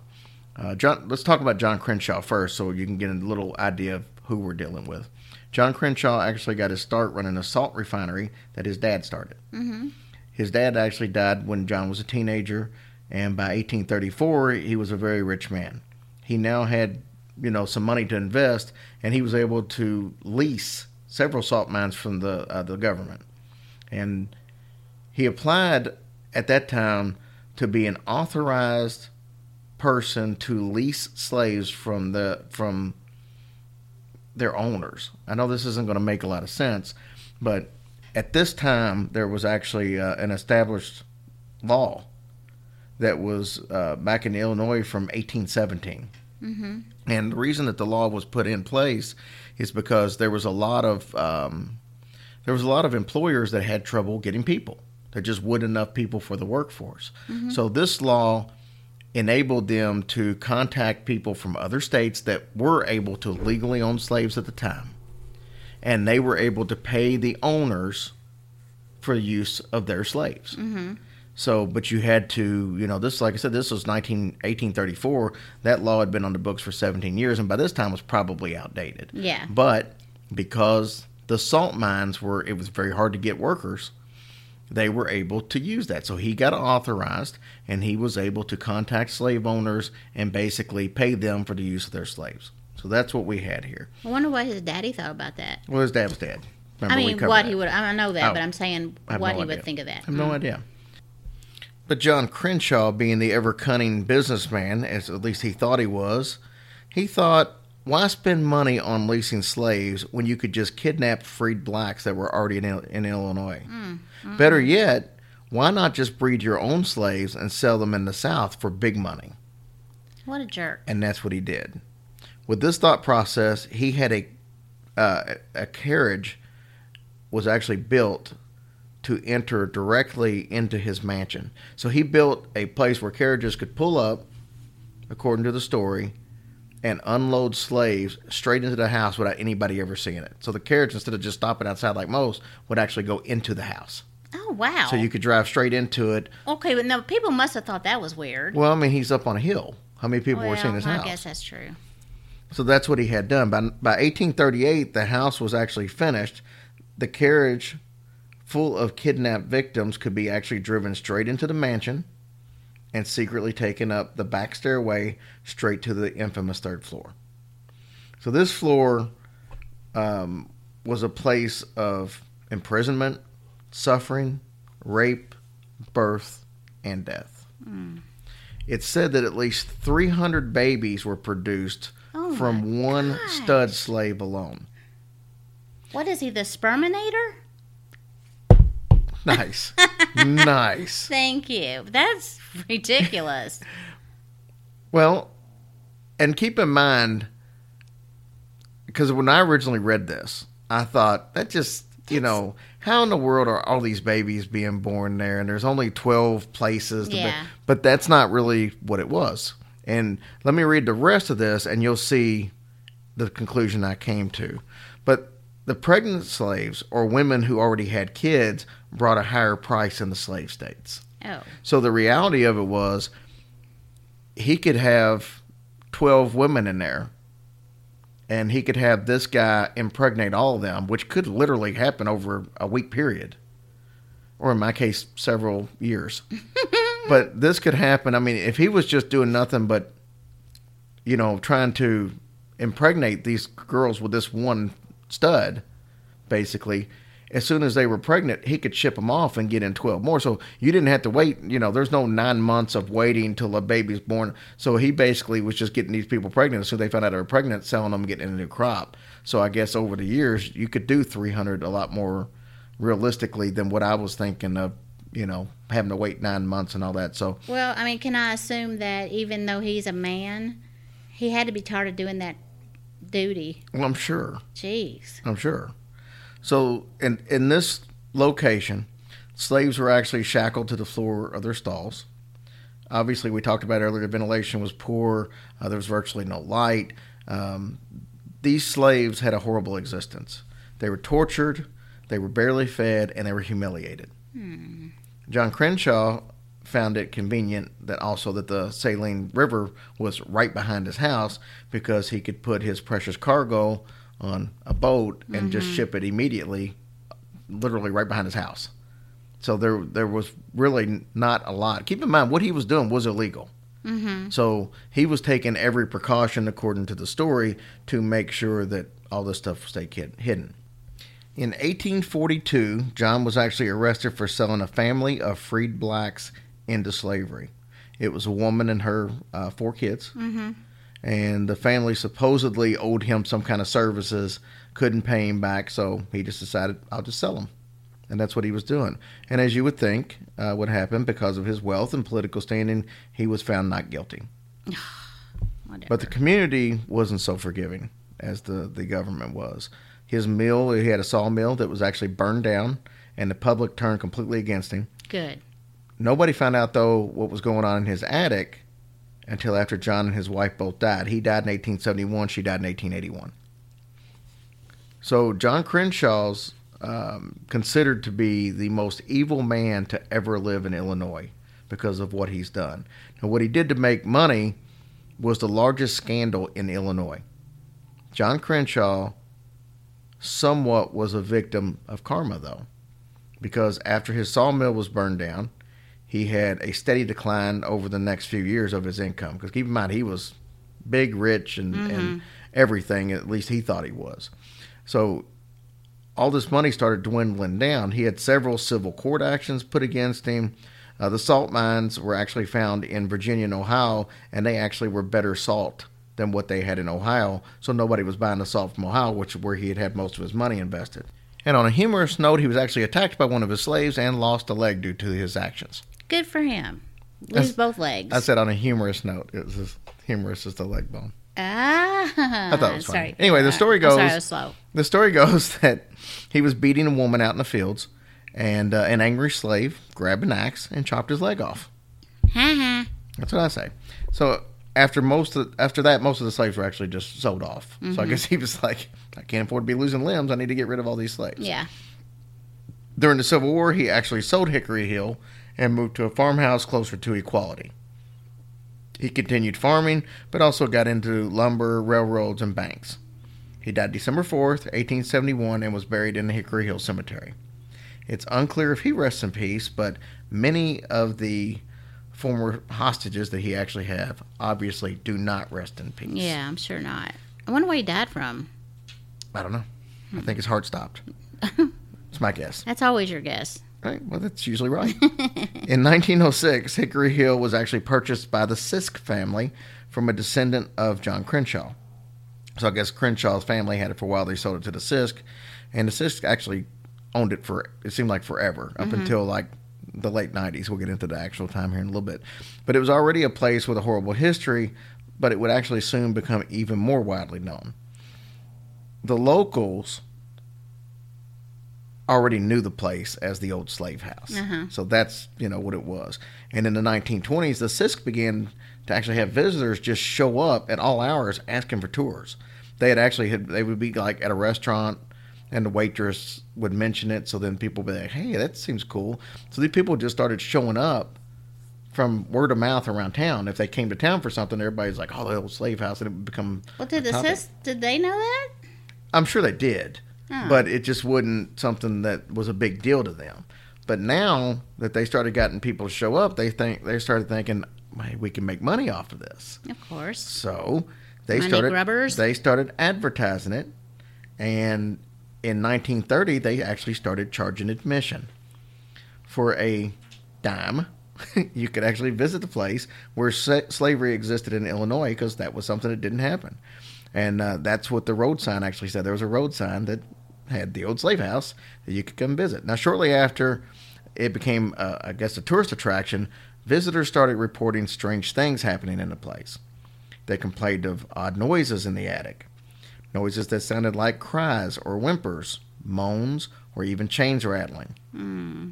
Uh, John, let's talk about John Crenshaw first, so you can get a little idea of who we're dealing with. John Crenshaw actually got his start running a salt refinery that his dad started. Mm-hmm. His dad actually died when John was a teenager, and by 1834, he was a very rich man. He now had, you know, some money to invest, and he was able to lease several salt mines from the uh, the government. And he applied at that time to be an authorized person to lease slaves from the from their owners. I know this isn't going to make a lot of sense, but at this time there was actually uh, an established law that was uh, back in Illinois from 1817. Mm-hmm. And the reason that the law was put in place is because there was a lot of um, there was a lot of employers that had trouble getting people. There just wasn't enough people for the workforce. Mhm. So this law enabled them to contact people from other states that were able to legally own slaves at the time, and they were able to pay the owners for the use of their slaves. Mm-hmm. So, but you had to, you know, this, like I said, this was 19, 1834. That law had been on the books for 17 years, and by this time was probably outdated. Yeah. But because the salt mines were, it was very hard to get workers, they were able to use that. So he got authorized, and he was able to contact slave owners and basically pay them for the use of their slaves. So that's what we had here. I wonder what his daddy thought about that. Well, his dad was dead. I Remember, we mean, what that. he would. I know that, Oh. but I'm saying what no he idea. would think of that. I have no Mm. idea. But John Crenshaw, being the ever cunning businessman, as at least he thought he was, he thought, why spend money on leasing slaves when you could just kidnap freed blacks that were already in, in Illinois? Mm. Mm. Better yet, why not just breed your own slaves and sell them in the South for big money? What a jerk. and that's what he did. With this thought process, he had a uh, a carriage was actually built to enter directly into his mansion. So he built a place where carriages could pull up, according to the story, and unload slaves straight into the house without anybody ever seeing it. So the carriage, instead of just stopping outside like most, would actually go into the house. Oh wow. So you could drive straight into it. Okay, but no, people must have thought that was weird. Well, I mean, he's up on a hill. How many people well, were seeing his I house? I guess that's true. So that's what he had done. By, by 1838, the house was actually finished. The carriage full of kidnapped victims could be actually driven straight into the mansion and secretly taken up the back stairway straight to the infamous third floor. So this floor um, was a place of imprisonment, suffering, rape, birth, and death. Mm. It's said that at least 300 babies were produced Oh from one stud slave alone. What is he, the sperminator? Nice. nice. Thank you. That's ridiculous. Well, and keep in mind, because when I originally read this, I thought that just, you know, how in the world are all these babies being born there? And there's only 12 places. To Yeah. be, but that's not really what it was. And let me read the rest of this, and you'll see the conclusion I came to. But the pregnant slaves or women who already had kids brought a higher price in the slave states. Oh. So the reality of it was he could have 12 women in there and he could have this guy impregnate all of them, which could literally happen over a week period. Or in my case, several years. but this could happen. I mean, if he was just doing nothing but, you know, trying to impregnate these girls with this one stud, basically, as soon as they were pregnant, he could ship them off and get in 12 more. So you didn't have to wait. You know, there's no nine months of waiting till a baby's born. So he basically was just getting these people pregnant. So they found out they were pregnant, selling them, getting a new crop. So I guess over the years, you could do 300 a lot more realistically than what I was thinking of, you know, having to wait nine months and all that. So Well, I mean, can I assume that even though he's a man, he had to be tired of doing that duty? well, I'm sure. Jeez. I'm sure. So in in this location, slaves were actually shackled to the floor of their stalls. Obviously, we talked about earlier, the ventilation was poor. Uh, there was virtually no light. Um, these slaves had a horrible existence. They were tortured, they were barely fed, and they were humiliated. John Crenshaw found it convenient that also that the Saline River was right behind his house because he could put his precious cargo on a boat and just Mhm. ship it immediately, literally right behind his house. So there there was really not a lot. Keep in mind what he was doing was illegal. Mm-hmm. So he was taking every precaution, according to the story, to make sure that all this stuff stayed hidden. In 1842, John was actually arrested for selling a family of freed blacks into slavery. It was a woman and her uh, four kids, Mm-hmm. And the family supposedly owed him some kind of services, couldn't pay him back, so he just decided, I'll just sell them. And that's what he was doing. And as you would think uh, would happen because of his wealth and political standing, he was found not guilty. But the community wasn't so forgiving as the, the government was. His mill, he had a sawmill that was actually burned down, and the public turned completely against him. Good. Nobody found out, though, what was going on in his attic until after John and his wife both died. He died in 1871, she died in 1881. So, John Crenshaw's um, considered to be the most evil man to ever live in Illinois because of what he's done. Now, what he did to make money was the largest scandal in Illinois. John Crenshaw somewhat was a victim of karma, though, because after his sawmill was burned down, he had a steady decline over the next few years of his income. Because keep in mind, he was big, rich, and, and Mhm. everything, at least he thought he was. So all this money started dwindling down. He had several civil court actions put against him. Uh, the salt mines were actually found in Virginia and Ohio, and they actually were better salt than what they had in Ohio. So nobody was buying the salt from Ohio, which is where he had had most of his money invested. And on a humorous note, he was actually attacked by one of his slaves and lost a leg due to his actions. Good for him. Lose That's- both legs. I said on a humorous note. It was as humorous as the leg bone. ah. I thought it was funny. Anyway, the story goes. sorry, I was slow. The story goes that he was beating a woman out in the fields, and uh, an angry slave grabbed an axe and chopped his leg off. Ha ha. That's what I say. So after most of, after that, most of the slaves were actually just sold off. So I Mhm. guess he was like, I can't afford to be losing limbs. I need to get rid of all these slaves. Yeah. During the Civil War, he actually sold Hickory Hill and moved to a farmhouse closer to Equality. He continued farming, but also got into lumber, railroads, and banks. He died December 4th, 1871, and was buried in the Hickory Hill Cemetery. It's unclear if he rests in peace, but many of the former hostages that he actually have obviously do not rest in peace. Yeah, I'm sure not. I wonder what he died from. I don't know. I think his heart stopped. It's my guess. That's always your guess. Right. Well, that's usually right. In 1906, Hickory Hill was actually purchased by the Sisk family from a descendant of John Crenshaw. So I guess Crenshaw's family had it for a while. They sold it to the Sisk, and the Sisk actually owned it for it seemed like forever up Mhm. until like the late 90s. We'll get into the actual time here in a little bit. But it was already a place with a horrible history, but it would actually soon become even more widely known. The locals already knew the place as the old slave house. Uh-huh. So that's, you know, what it was. And in the 1920s, the Sisk began to actually have visitors just show up at all hours asking for tours. They had actually had, they would be like at a restaurant and the waitress would mention it. So then people would be like, hey, that seems cool. So these people just started showing up from word of mouth around town. If they came to town for something, everybody's like, oh, the old slave house. And it would become. Well, did the Sisk? Did they know that? I'm sure they did, Oh. but it just wasn't something that was a big deal to them. But now that they started getting people to show up, they think they started thinking, hey, we can make money off of this. Of course. So they Money started grubbers? they started advertising it, and in 1930 they actually started charging admission for a dime. you could actually visit the place where sa- slavery existed in Illinois because that was something that didn't happen, and uh, that's what the road sign actually said. There was a road sign that had the old slave house that you could come visit. Now, shortly after it became, uh, I guess, a tourist attraction, visitors started reporting strange things happening in the place. They complained of odd noises in the attic, noises that sounded like cries or whimpers, moans, or even chains rattling. Hmm.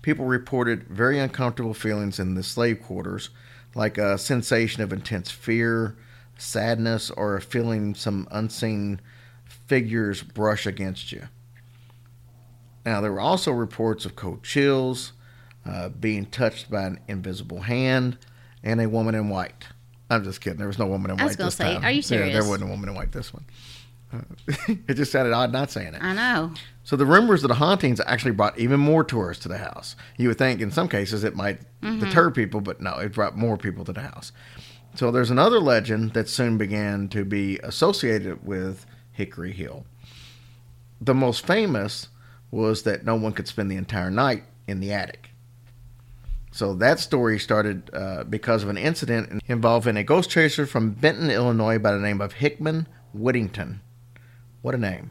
People reported very uncomfortable feelings in the slave quarters, like a sensation of intense fear, sadness, or a feeling some unseen figures brush against you. Now, there were also reports of cold chills, uh, being touched by an invisible hand, and a woman in white. I'm just kidding. There was no woman in white. I was gonna this say, time. are you serious? Yeah, there wasn't a woman in white this one. Uh, it just sounded odd not saying it. I know. So the rumors of the hauntings actually brought even more tourists to the house. You would think in some cases it might Mhm. deter people, but no, it brought more people to the house. So there's another legend that soon began to be associated with Hickory Hill. The most famous was that no one could spend the entire night in the attic. So that story started uh, because of an incident involving a ghost chaser from Benton, Illinois, by the name of Hickman Whittington. What a name!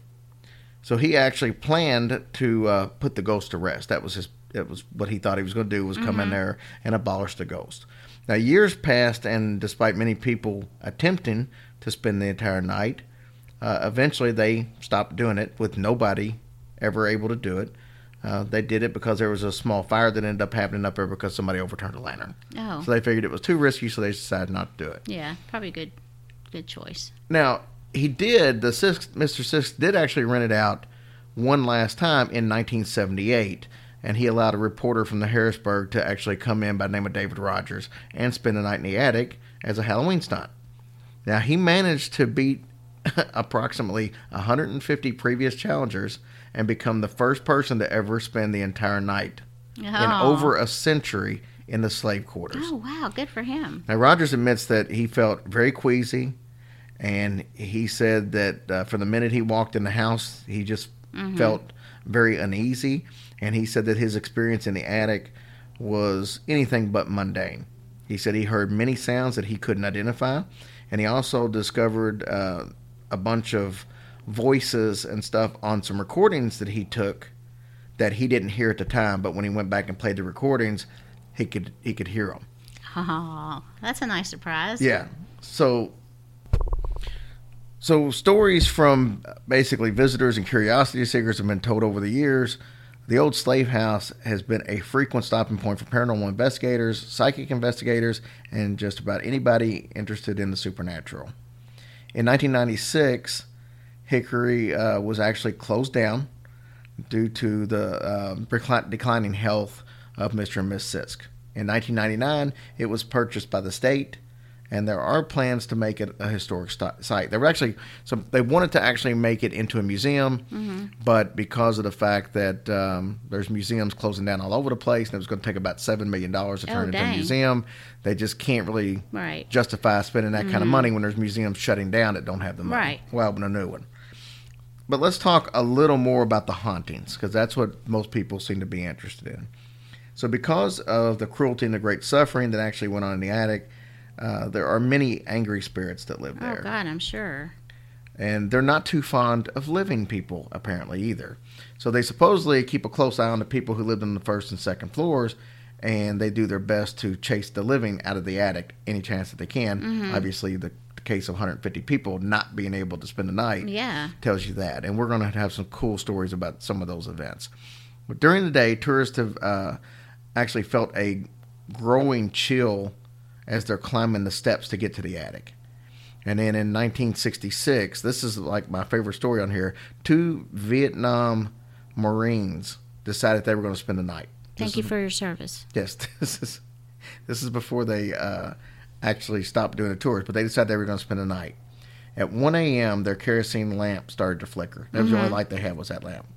So he actually planned to uh, put the ghost to rest. That was his. That was what he thought he was going to do was come in Mhm. there and abolish the ghost. Now years passed, and despite many people attempting to spend the entire night, uh, eventually they stopped doing it with nobody ever able to do it. Uh, they did it because there was a small fire that ended up happening up there because somebody overturned a lantern. Oh. So they figured it was too risky, so they decided not to do it. Yeah, probably a good. Good choice. Now he did. The Sisk, Mr. Sisk did actually rent it out one last time in 1978, and he allowed a reporter from the Harrisburg to actually come in by the name of David Rogers and spend the night in the attic as a Halloween stunt. Now he managed to beat approximately 150 previous challengers and become the first person to ever spend the entire night in Oh. over a century in the slave quarters. Oh wow, good for him. Now, Rogers admits that he felt very queasy, and he said that uh, from the minute he walked in the house, he just Mhm. felt very uneasy. And he said that his experience in the attic was anything but mundane. He said he heard many sounds that he couldn't identify, and he also discovered uh, a bunch of voices and stuff on some recordings that he took that he didn't hear at the time, but when he went back and played the recordings, he could he could hear them. Oh, that's a nice surprise. Yeah. So so stories from basically visitors and curiosity seekers have been told over the years. The old slave house has been a frequent stopping point for paranormal investigators, psychic investigators, and just about anybody interested in the supernatural. In 1996, Hickory uh, was actually closed down due to the uh, declining health of Mr. and Miss Sisk. In 1999, it was purchased by the state, and there are plans to make it a historic sti- site. They were actually so they wanted to actually make it into a museum, Mhm. but because of the fact that um, there's museums closing down all over the place, and it was going to take about seven million dollars to Oh, turn it into a museum, they just can't really Right. justify spending that kind of money when there's museums shutting down that don't have the money. Right. Well, open a new one. But let's talk a little more about the hauntings because that's what most people seem to be interested in. So, because of the cruelty and the great suffering that actually went on in the attic, uh, there are many angry spirits that live there. Oh. God, I'm sure. and they're not too fond of living people apparently either. So they supposedly keep a close eye on the people who lived on the first and second floors, and they do their best to chase the living out of the attic any chance that they can. Mhm. Obviously, the, the case of 150 people not being able to spend the night Yeah. tells you that. And we're going to have some cool stories about some of those events. But during the day, tourists have uh, actually felt a growing chill as they're climbing the steps to get to the attic. And then in 1966, this is like my favorite story on here. Two Vietnam Marines decided they were going to spend the night. Thank This you is- for your service. Yes, this is this is before they uh, actually stopped doing the tours, but they decided they were going to spend the night. At 1 a.m., their kerosene lamp started to flicker. That was the only Mhm. light they had was that lamp.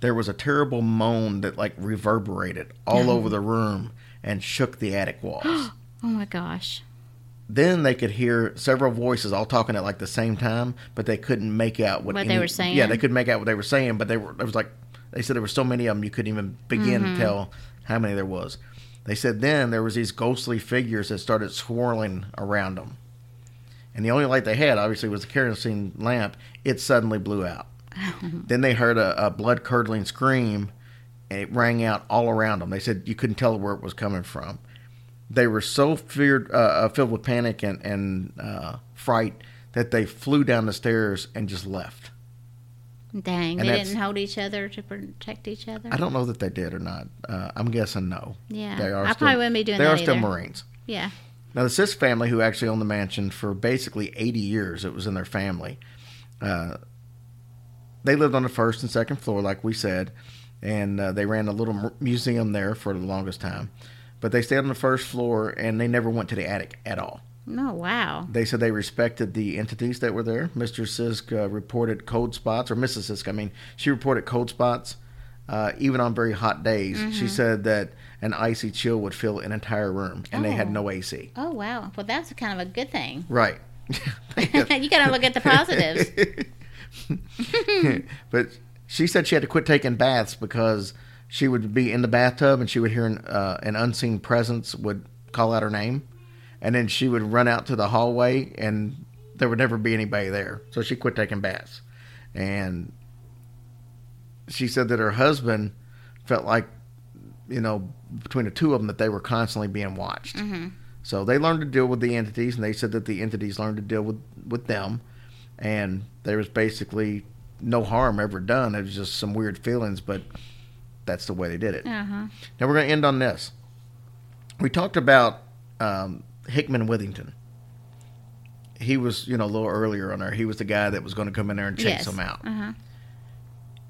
There was a terrible moan that like reverberated all Oh. over the room and shook the attic walls. Oh my gosh. then they could hear several voices all talking at like the same time, but they couldn't make out what, What they were saying? Yeah, they couldn't make out what they were saying, but they were. It was like they said there were so many of them you couldn't even begin Mhm. to tell how many there was. They said then there was these ghostly figures that started swirling around them, and the only light they had obviously was the kerosene lamp. It suddenly blew out. then they heard a, a blood curdling scream, and it rang out all around them. They said you couldn't tell where it was coming from they were so feared, uh, uh, filled with panic and, and uh, fright that they flew down the stairs and just left. Dang, And they didn't hold each other to protect each other. I don't know that they did or not. Uh, I'm guessing no. Yeah, they are I still, probably wouldn't be doing They that are still either. Marines. Yeah. Now the Sisk family, who actually owned the mansion for basically 80 years, it was in their family. Uh, they lived on the first and second floor, like we said, and uh, they ran a little museum there for the longest time. But they stayed on the first floor, and they never went to the attic at all. Oh wow. They said they respected the entities that were there. Mr. Sisk uh, reported cold spots, or Mrs. Sisk, I mean, she reported cold spots uh, even on very hot days. She Mhm. said that an icy chill would fill an entire room, and they had Oh. no AC. Oh wow. Well, that's kind of a good thing. Right. you gotta look at the positives. but she said she had to quit taking baths because she would be in the bathtub and she would hear an, uh, an unseen presence would call out her name, and then she would run out to the hallway and there would never be anybody there. So she quit taking baths, and she said that her husband felt like, you know, between the two of them that they were constantly being watched. Mhm. So they learned to deal with the entities, and they said that the entities learned to deal with with them, and there was basically no harm ever done. It was just some weird feelings, but that's the way they did it. Uh huh. Now we're going to end on this. We talked about um, Hickman Whittington. He was, you know, a little earlier on there. He was the guy that was going to come in there and chase Yes. them out. Uh huh.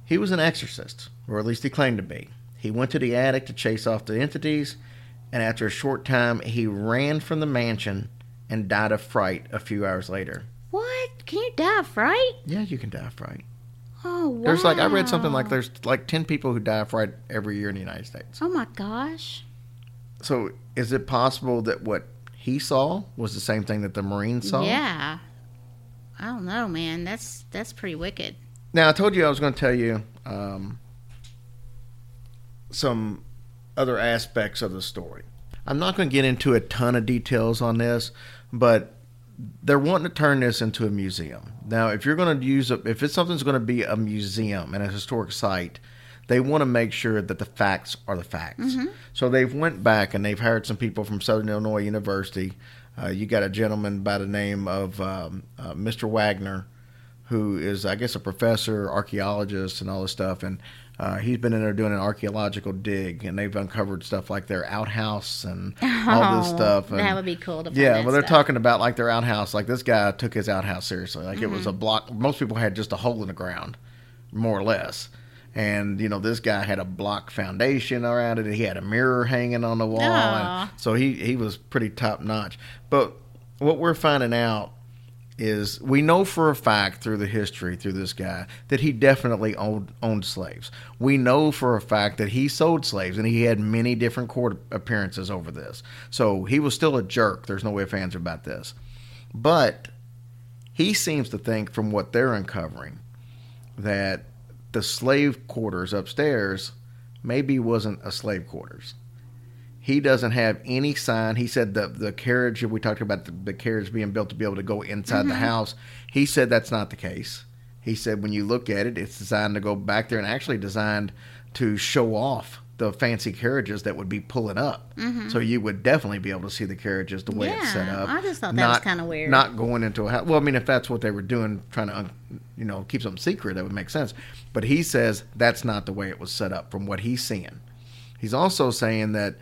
He was an exorcist, or at least he claimed to be. He went to the attic to chase off the entities, and after a short time, he ran from the mansion and died of fright a few hours later. What? Can you die of fright? Yeah, you can die of fright. Oh wow. There's like I read something like there's like ten people who die of fright every year in the United States. Oh my gosh. So is it possible that what he saw was the same thing that the Marines saw? Yeah. I don't know, man. That's that's pretty wicked. Now I told you I was going to tell you um, some other aspects of the story. I'm not going to get into a ton of details on this, but they're wanting to turn this into a museum. Now, if you're going to use a, if it's something's going to be a museum and a historic site, they want to make sure that the facts are the facts. Mhm. So they've went back and they've hired some people from Southern Illinois University. Uh, you got a gentleman by the name of um, uh, Mr. Wagner, who is, I guess, a professor, archaeologist, and all this stuff. And uh, he's been in there doing an archaeological dig, and they've uncovered stuff like their outhouse and all this Oh, stuff. that would be cool to yeah, well, they're stuff. talking about like their outhouse. Like this guy took his outhouse seriously. Like it was a block. Most people had just a hole in the ground, more or less. And you know, this guy had a block foundation around it. He had a mirror hanging on the wall, and so he he was pretty top notch. But what we're finding out is we know for a fact through the history through this guy that he definitely owned owned slaves. We know for a fact that he sold slaves and he had many different court appearances over this. So he was still a jerk. There's no way of fans about this. But he seems to think from what they're uncovering that the slave quarters upstairs maybe wasn't a slave quarters. He doesn't have any sign. He said the the carriage we talked about the, the carriage being built to be able to go inside the Mhm. house. He said that's not the case. He said when you look at it, it's designed to go back there and actually designed to show off the fancy carriages that would be pulling up. Mhm. So you would definitely be able to see the carriages the way it's set up. I just thought that was kinda weird. Not going into a house. Well, I mean, if that's what they were doing, trying to, you know, keep something secret, that would make sense. But he says that's not the way it was set up from what he's seeing. He's also saying that,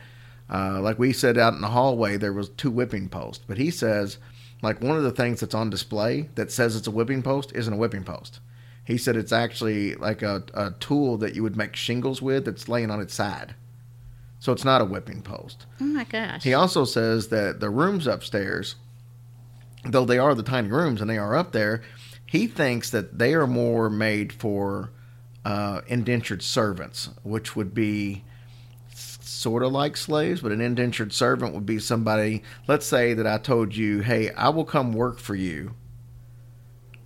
uh, like we said out in the hallway, there was two whipping posts. But he says, like one of the things that's on display that says it's a whipping post isn't a whipping post. He said it's actually like a, a tool that you would make shingles with that's laying on its side. So it's not a whipping post. Oh my gosh. He also says that the rooms upstairs, though they are the tiny rooms and they are up there, he thinks that they are more made for uh, indentured servants, which would be sort of like slaves, but an indentured servant would be somebody. Let's say that I told you, "Hey, I will come work for you,"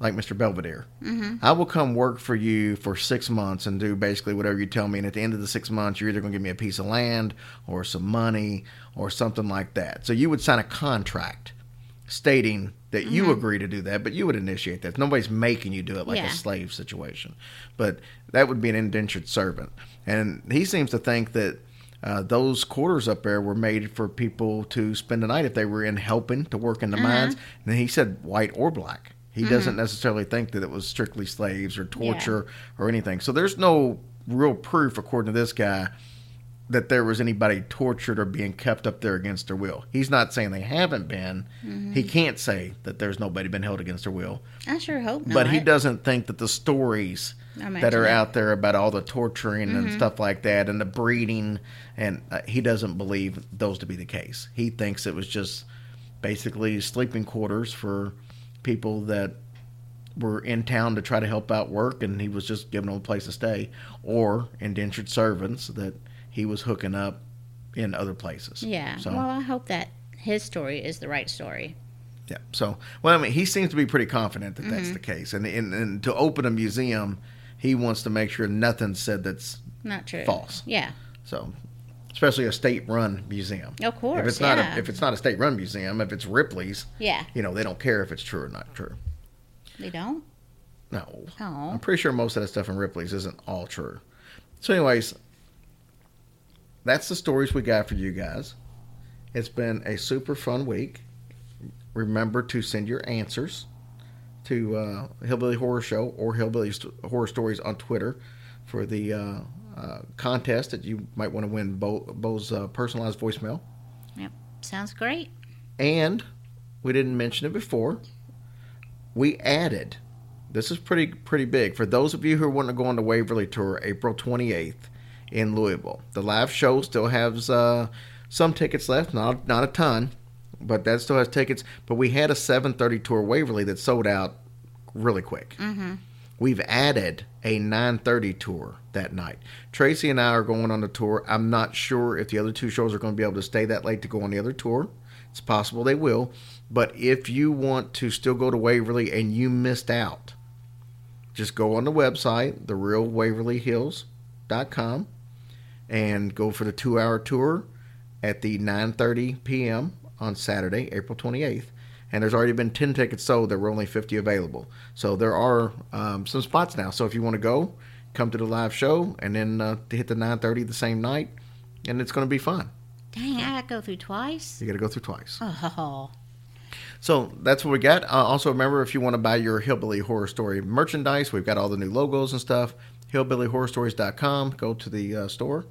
like Mr. Belvedere. Mhm. I will come work for you for six months and do basically whatever you tell me. And at the end of the six months, you're either going to give me a piece of land or some money or something like that. So you would sign a contract stating that you Mhm. agree to do that, but you would initiate that. Nobody's making you do it like Yeah. a slave situation. But that would be an indentured servant. And he seems to think that uh, those quarters up there were made for people to spend the night if they were in helping to work in the Uh-huh. mines. And he said white or black. He Mhm. doesn't necessarily think that it was strictly slaves or torture or anything. So there's no real proof, according to this guy, that there was anybody tortured or being kept up there against their will. He's not saying they haven't been. Mhm. He can't say that there's nobody been held against their will. I sure hope not. But he doesn't think that the stories that are that. out there about all the torturing and Mhm. stuff like that and the breeding, and uh, he doesn't believe those to be the case. He thinks it was just basically sleeping quarters for people that were in town to try to help out work, and he was just giving them a place to stay, or indentured servants that he was hooking up in other places. Yeah. So, Well, I hope that his story is the right story. yeah. So, well, I mean, he seems to be pretty confident that that's Mhm. the case, and, and and to open a museum, he wants to make sure nothing's said that's Not true. false. Yeah. So, especially a state-run museum. Of course, if it's not yeah. a, if it's not a state-run museum, if it's Ripley's, Yeah. you know, they don't care if it's true or not true. They don't? No, Oh. I'm pretty sure most of that stuff in Ripley's isn't all true. So, anyways, that's the stories we got for you guys. It's been a super fun week. Remember to send your answers to uh, Hillbilly Horror Show or Hillbilly St- Horror Stories on Twitter for the uh, uh, contest that you might want to win Bo, Bo's uh, personalized voicemail. Yep. Sounds great. And we didn't mention it before. We added. This is pretty pretty big for those of you who want to go on the Waverly tour, April 28th in Louisville. The live show still has uh, some tickets left, not not a ton, but that still has tickets. But we had a 7:30 tour Waverly that sold out really quick. Mm-hmm. We've added a 9:30 tour that night. Tracy and I are going on the tour. I'm not sure if the other two shows are going to be able to stay that late to go on the other tour. It's possible they will, but if you want to still go to Waverly and you missed out, just go on the website, therealwaverlyhills.com, and go for the two-hour tour at the 9:30 p.m. on Saturday, April 28th. And there's already been 10 tickets sold. There were only 50 available. So there are um, some spots now. So if you want to go, come to the live show and then uh, to hit the 9:30 the same night, and it's going to be fun. Dang, I gotta go through twice. You got to go through twice. Oh. So that's what we got. Uh, also, remember if you want to buy your Hillbilly Horror Story merchandise, we've got all the new logos and stuff. HillbillyHorrorStories.com. Go to the uh, store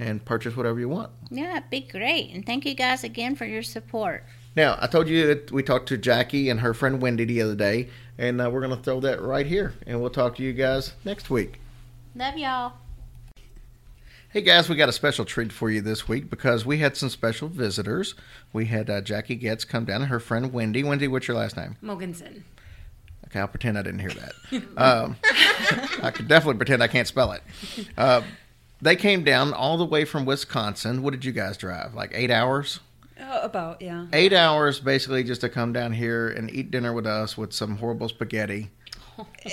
and purchase whatever you want. Yeah, it'd be great. And thank you guys again for your support. Now, I told you that we talked to Jackie and her friend Wendy the other day, and uh, we're going to throw that right here, and we'll talk to you guys next week. Love y'all. Hey guys, we got a special treat for you this week because we had some special visitors. We had uh, Jackie Getz come down and her friend Wendy. Wendy, what's your last name? Mogensen. Okay, I'll pretend I didn't hear that. um, I could definitely pretend I can't spell it. Uh, they came down all the way from Wisconsin. What did you guys drive? Like eight hours? Oh, about, yeah. Eight hours basically just to come down here and eat dinner with us with some horrible spaghetti.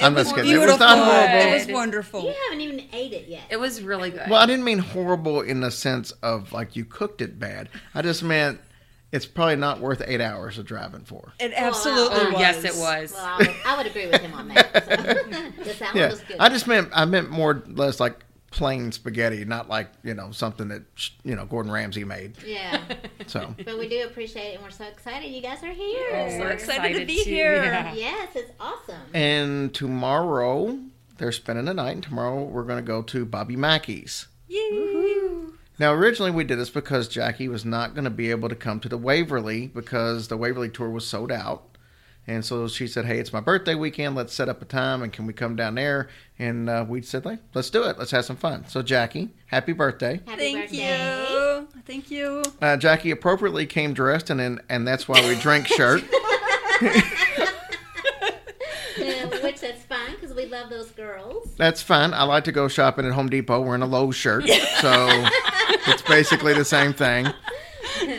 I'm just kidding. It was not horrible. It was wonderful. You haven't even ate it yet. It was really good. Well, I didn't mean horrible in the sense of like you cooked it bad. I just meant it's probably not worth eight hours of driving for. It absolutely Well, was. yes, it was. Well, I would, I would agree with him on that. So. the salad Yeah, was good. I just meant I meant more or less like plain spaghetti, not like you know something that you know Gordon Ramsay made. yeah. So But we do appreciate it, and we're so excited you guys are here. so excited to be too, here. yeah. Yes, it's awesome. and tomorrow they're spending the night, and tomorrow we're going to go to Bobby Mackey's. Now, originally we did this because Jackie was not going to be able to come to the Waverly because the Waverly tour was sold out. And so she said, Hey, it's my birthday weekend. Let's set up a time and can we come down there? And uh, we said, hey, Let's do it. Let's have some fun. So, Jackie, happy birthday. Happy Thank birthday. you. Thank you. Uh, Jackie appropriately came dressed, and, and, and that's why we drank shirt. Which that's fine because we love those girls. That's fine. I like to go shopping at Home Depot wearing a Lowe's shirt. So it's basically the same thing.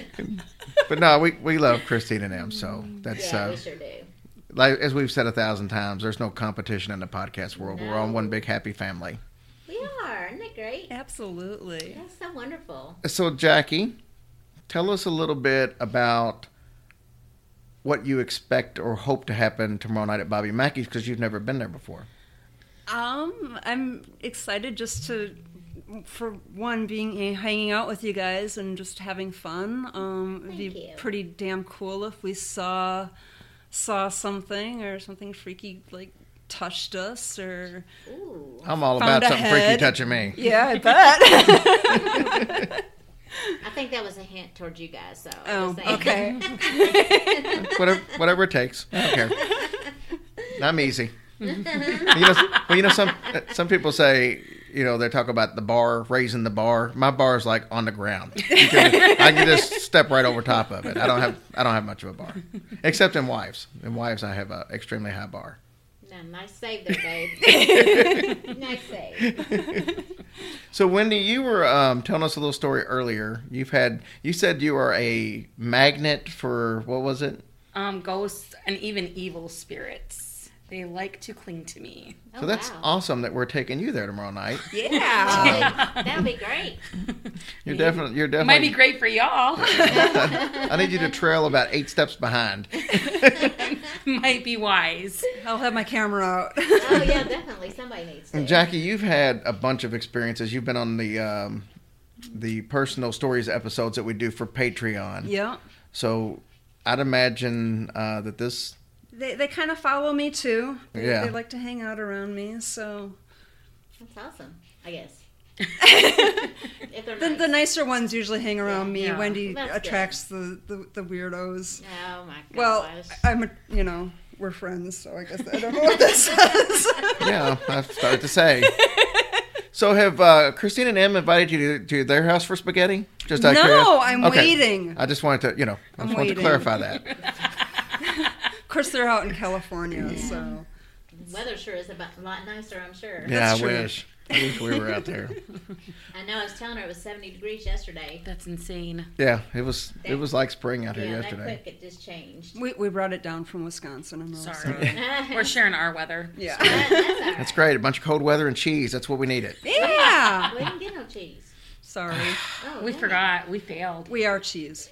But no, we, we love Christine and them. So that's Yeah, uh, we sure do. Like as we've said a thousand times. There's no competition in the podcast world. We're all one big happy family. We are. Isn't that great? Absolutely. That's so wonderful. So Jackie, tell us a little bit about what you expect or hope to happen tomorrow night at Bobby Mackey's because you've never been there before. Um, I'm excited just to, for one, being hanging out with you guys and just having fun. Um, it'd be you. pretty damn cool if we saw saw something or something freaky like touched us or Ooh. I'm all Found about a something freaky touching me. yeah, I bet. I think that was a hint towards you guys. So. oh, okay. whatever whatever it takes. I don't care. I'm easy. you know, well, you know, some some people say, you know, they talk about the bar, raising the bar. My bar is like on the ground. Can, I can just step right over top of it. I don't have I don't have much of a bar, except in wives. In wives, I have an extremely high bar. No, nice save there, babe. nice save. So, Wendy, you were um, telling us a little story earlier. You've had you said you are a magnet for what was it? Um, ghosts and even evil spirits. They like to cling to me. Oh, So that's wow. awesome that we're taking you there tomorrow night. yeah. that'll be great. You're definitely you're It definitely. might be great for y'all. I need you to trail about eight steps behind. might be wise. I'll have my camera out. Oh yeah, definitely. Somebody needs to. And Jackie, you've had a bunch of experiences. You've been on the um, the personal stories episodes that we do for Patreon. yeah. So I'd imagine uh, that this. They, they kind of follow me too. They, Yeah. they like to hang out around me. So That's awesome. I guess. if they're the, nice. the nicer ones usually hang around me. Yeah. Wendy That's attracts the, the, the weirdos. Oh my gosh. Well, I'm a, you know, we're friends, so I guess I don't know what that says. Yeah, I started to say. So have uh, Christine and Em invited you to, to their house for spaghetti? Just out No, curiosity? I'm Okay. waiting. I just wanted to, you know, I I'm just wanted to clarify that. of course, they're out in California, so weather sure is a lot nicer. I'm sure. Yeah, I true. wish. I wish we were out there. I know. I was telling her it was 70 degrees yesterday. That's insane. Yeah, it was. It was like spring out here yeah, yesterday. that quick it just changed. we, we brought it down from Wisconsin. I'm really Sorry. We're sharing our weather. Yeah. That's all right. That's great. A bunch of cold weather and cheese. That's what we needed. yeah. We didn't get no cheese. Sorry. Oh, We dang forgot. We failed. We are cheese.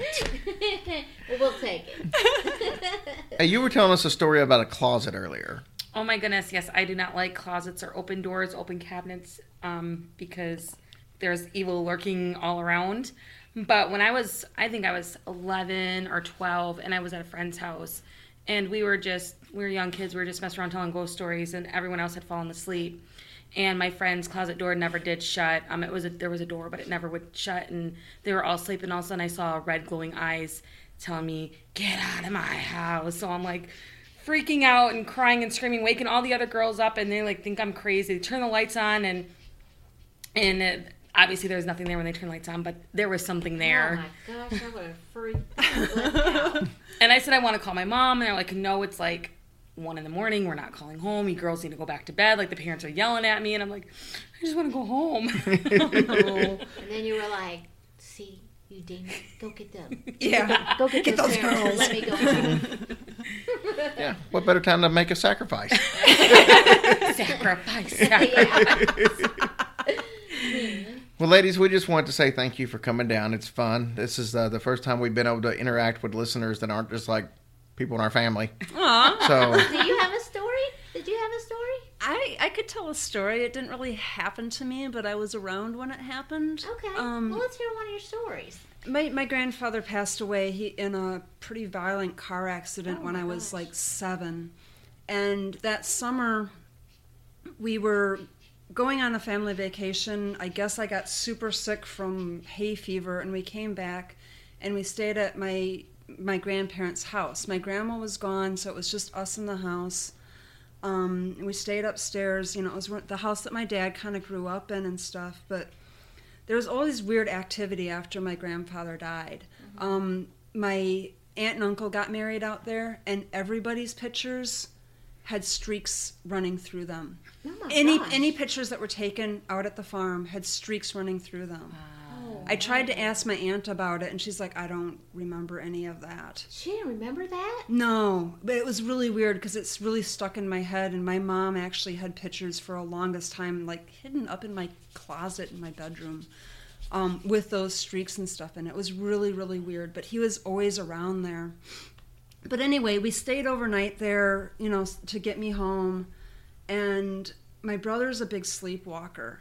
It. well, we'll take it. Hey, you were telling us a story about a closet earlier. Oh my goodness, yes, I do not like closets or open doors, open cabinets, um, because there's evil lurking all around. But when I was, I think I was 11 or 12, and I was at a friend's house, and we were just, we were young kids, we were just messing around telling ghost stories, and everyone else had fallen asleep. And my friend's closet door never did shut. Um, it was a, there was a door, but it never would shut, and they were all sleeping. All of a sudden, I saw red glowing eyes telling me, "Get out of my house!" So I'm like, freaking out and crying and screaming, waking all the other girls up, and they like think I'm crazy. They turn the lights on, and and it, obviously there's nothing there when they turn the lights on, but there was something there. Oh my gosh, I would have freaked out. And I said I want to call my mom, and they're like, no, it's like one in the morning. We're not calling home. You girls need to go back to bed. Like the parents are yelling at me, and I'm like, I just want to go home. And then you were like, see, you demon, go get them. Yeah. Go get, Get those, those girls. let me go. Yeah. What better time to make a sacrifice? Sacrifice. Well, ladies, we just want to say thank you for coming down. It's fun. This is uh, the first time we've been able to interact with listeners that aren't just like people in our family. Aw. So Do you have a story? Did you have a story? I, I could tell a story. It didn't really happen to me, but I was around when it happened. Okay. Um, well, let's hear one of your stories. My my grandfather passed away he, in a pretty violent car accident Oh when I was gosh. like seven, and that summer we were going on a family vacation. I guess I got super sick from hay fever, and we came back, and we stayed at my my grandparents' house. My grandma was gone, so it was just us in the house. Um, we stayed upstairs. You know, it was the house that my dad kind of grew up in and stuff, but there was always weird activity after my grandfather died. Um, my aunt and uncle got married out there, and everybody's pictures had streaks running through them. Oh any gosh. any pictures that were taken out at the farm had streaks running through them. I tried to ask my aunt about it, and she's like, "I don't remember any of that." She didn't remember that? No, but it was really weird because it's really stuck in my head. And my mom actually had pictures for a longest time, like hidden up in my closet in my bedroom, um, with those streaks and stuff. And it was really, really weird. But he was always around there. But anyway, we stayed overnight there, you know, to get me home. And my brother's a big sleepwalker.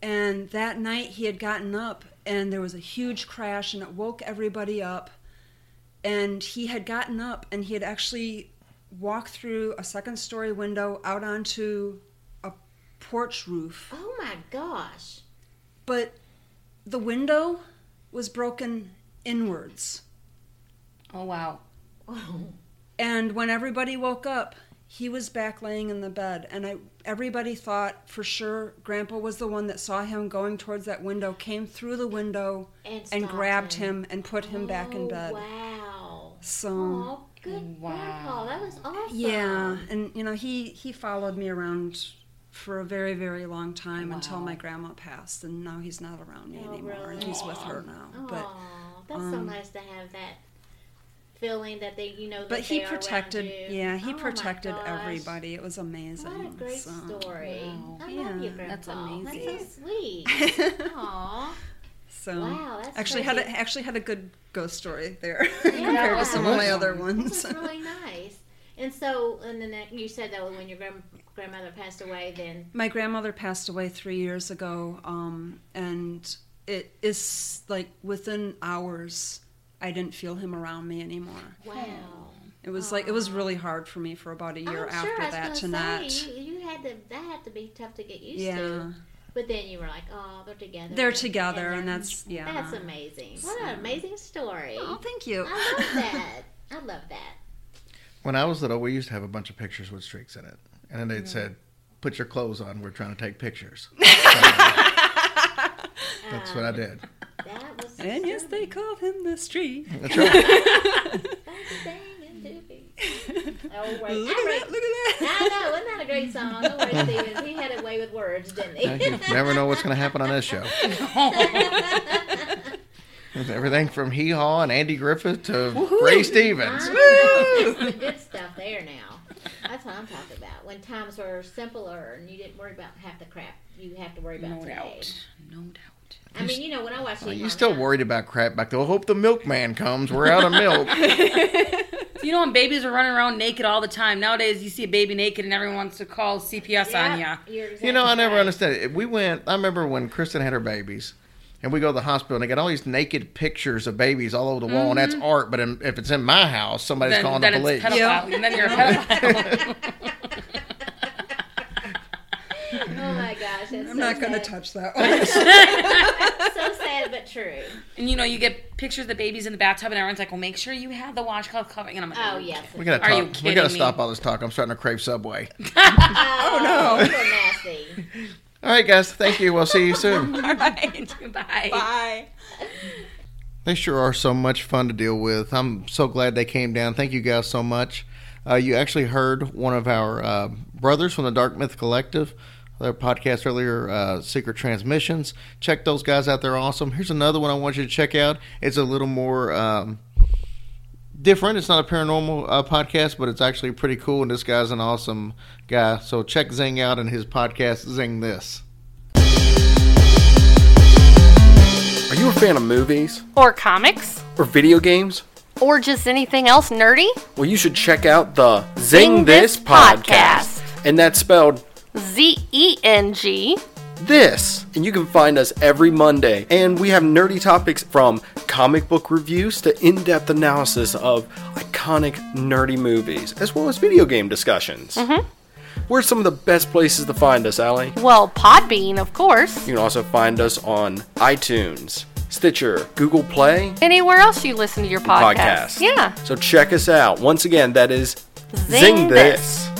And that night he had gotten up and there was a huge crash and it woke everybody up and he had gotten up and he had actually walked through a second story window out onto a porch roof. Oh my gosh. But the window was broken inwards. Oh wow. And when everybody woke up, he was back laying in the bed and I everybody thought for sure grandpa was the one that saw him going towards that window, came through the window And and, grabbed him. him. and put him back in Oh, bed. Wow. So Oh, good grandpa. That was awesome. Yeah, and you know he he followed me around for a very very long time until my grandma passed, and now he's not around me Oh, anymore, and he's with her now. But Aw, that's so um, nice to have that feeling that they, you know, that but he they are protected, you. yeah, he Oh, protected everybody. It was amazing. What a great so. story. I Yeah, love you, Grandpa. that's amazing. That's so sweet. Aw. So Wow, that's actually had a, actually had a good ghost story there Yeah. compared to some of my other ones. is really nice. And so, and then that- you said that when your grand, grandmother passed away, then My grandmother passed away three years ago, um, and it is like within hours, I didn't feel him around me anymore. wow. It was like it was really hard for me for about a year I'm after sure, I was that to gonna not. say, you, you had to that had to be tough to get used Yeah. to. But then you were like, oh, they're together. They're together, then- and that's yeah. That's amazing. What So- an amazing story. Oh, thank you. I love that. I love that. when I was little, we used to have a bunch of pictures with streaks in it, and then they'd mm. said, "Put your clothes on. We're trying to take pictures." That's what I did. That was And yes, they called him the street. That's right. Oh, wait. Look I at re- that! Look at that! I know, wasn't that a great song? Don't worry, Steven. He had it way with words, didn't he? You never know what's going to happen on this show. Everything from Hee Haw and Andy Griffith to Ray Stevens. That's the good stuff there now. That's what I'm talking about. When times were simpler and you didn't worry about half the crap you have to worry about No today. doubt. No doubt. I mean, you know, when I watch Are oh, you Haw still worried about crap back there? I hope the milkman comes. We're out of milk. You know when babies are running around naked all the time. Nowadays, you see a baby naked and everyone wants to call CPS on ya. You're exactly You know, I never right. understood it. We went. I remember when Kristen had her babies, and we go to the hospital, and they got all these naked pictures of babies all over the wall, and that's mm-hmm. art. But in, if it's in my house, somebody's Then, calling then the it's police. pedophile. And then you're a pedophile. Oh my gosh, I'm so not going to touch that one. so sad but true. and you know, you get pictures of the babies in the bathtub, and everyone's like, "Well, make sure you have the washcloth covering." And I'm like, Oh yes. We gotta Are you talk. We gotta me? stop all this talk. I'm starting to crave Subway. Oh no. You're nasty. All right, guys. Thank you. We'll see you soon. All right, bye. Bye. They sure are so much fun to deal with. I'm so glad they came down. Thank you guys so much. Uh, you actually heard one of our uh, brothers from the Dark Myth Collective, their podcast earlier, uh, Secret Transmissions. Check those guys out. They're awesome. Here's another one I want you to check out. It's a little more um, different. It's not a paranormal uh, podcast, but it's actually pretty cool. And this guy's an awesome guy. So check Zing out and his podcast, Zing This. Are you a fan of movies? Or comics? Or video games? Or just anything else nerdy? Well, you should check out the Zing Zing, This This podcast. And that's spelled Z E N G. this. And you can find us every Monday. And we have nerdy topics from comic book reviews to in depth analysis of iconic nerdy movies, as well as video game discussions. Mm-hmm. Where's some of the best places to find us, Allie? Well, Podbean, of course. You can also find us on iTunes, Stitcher, Google Play, Anywhere else you listen to your podcast. podcast. Yeah. So check us out. Once again, that is Zing Zing This. this.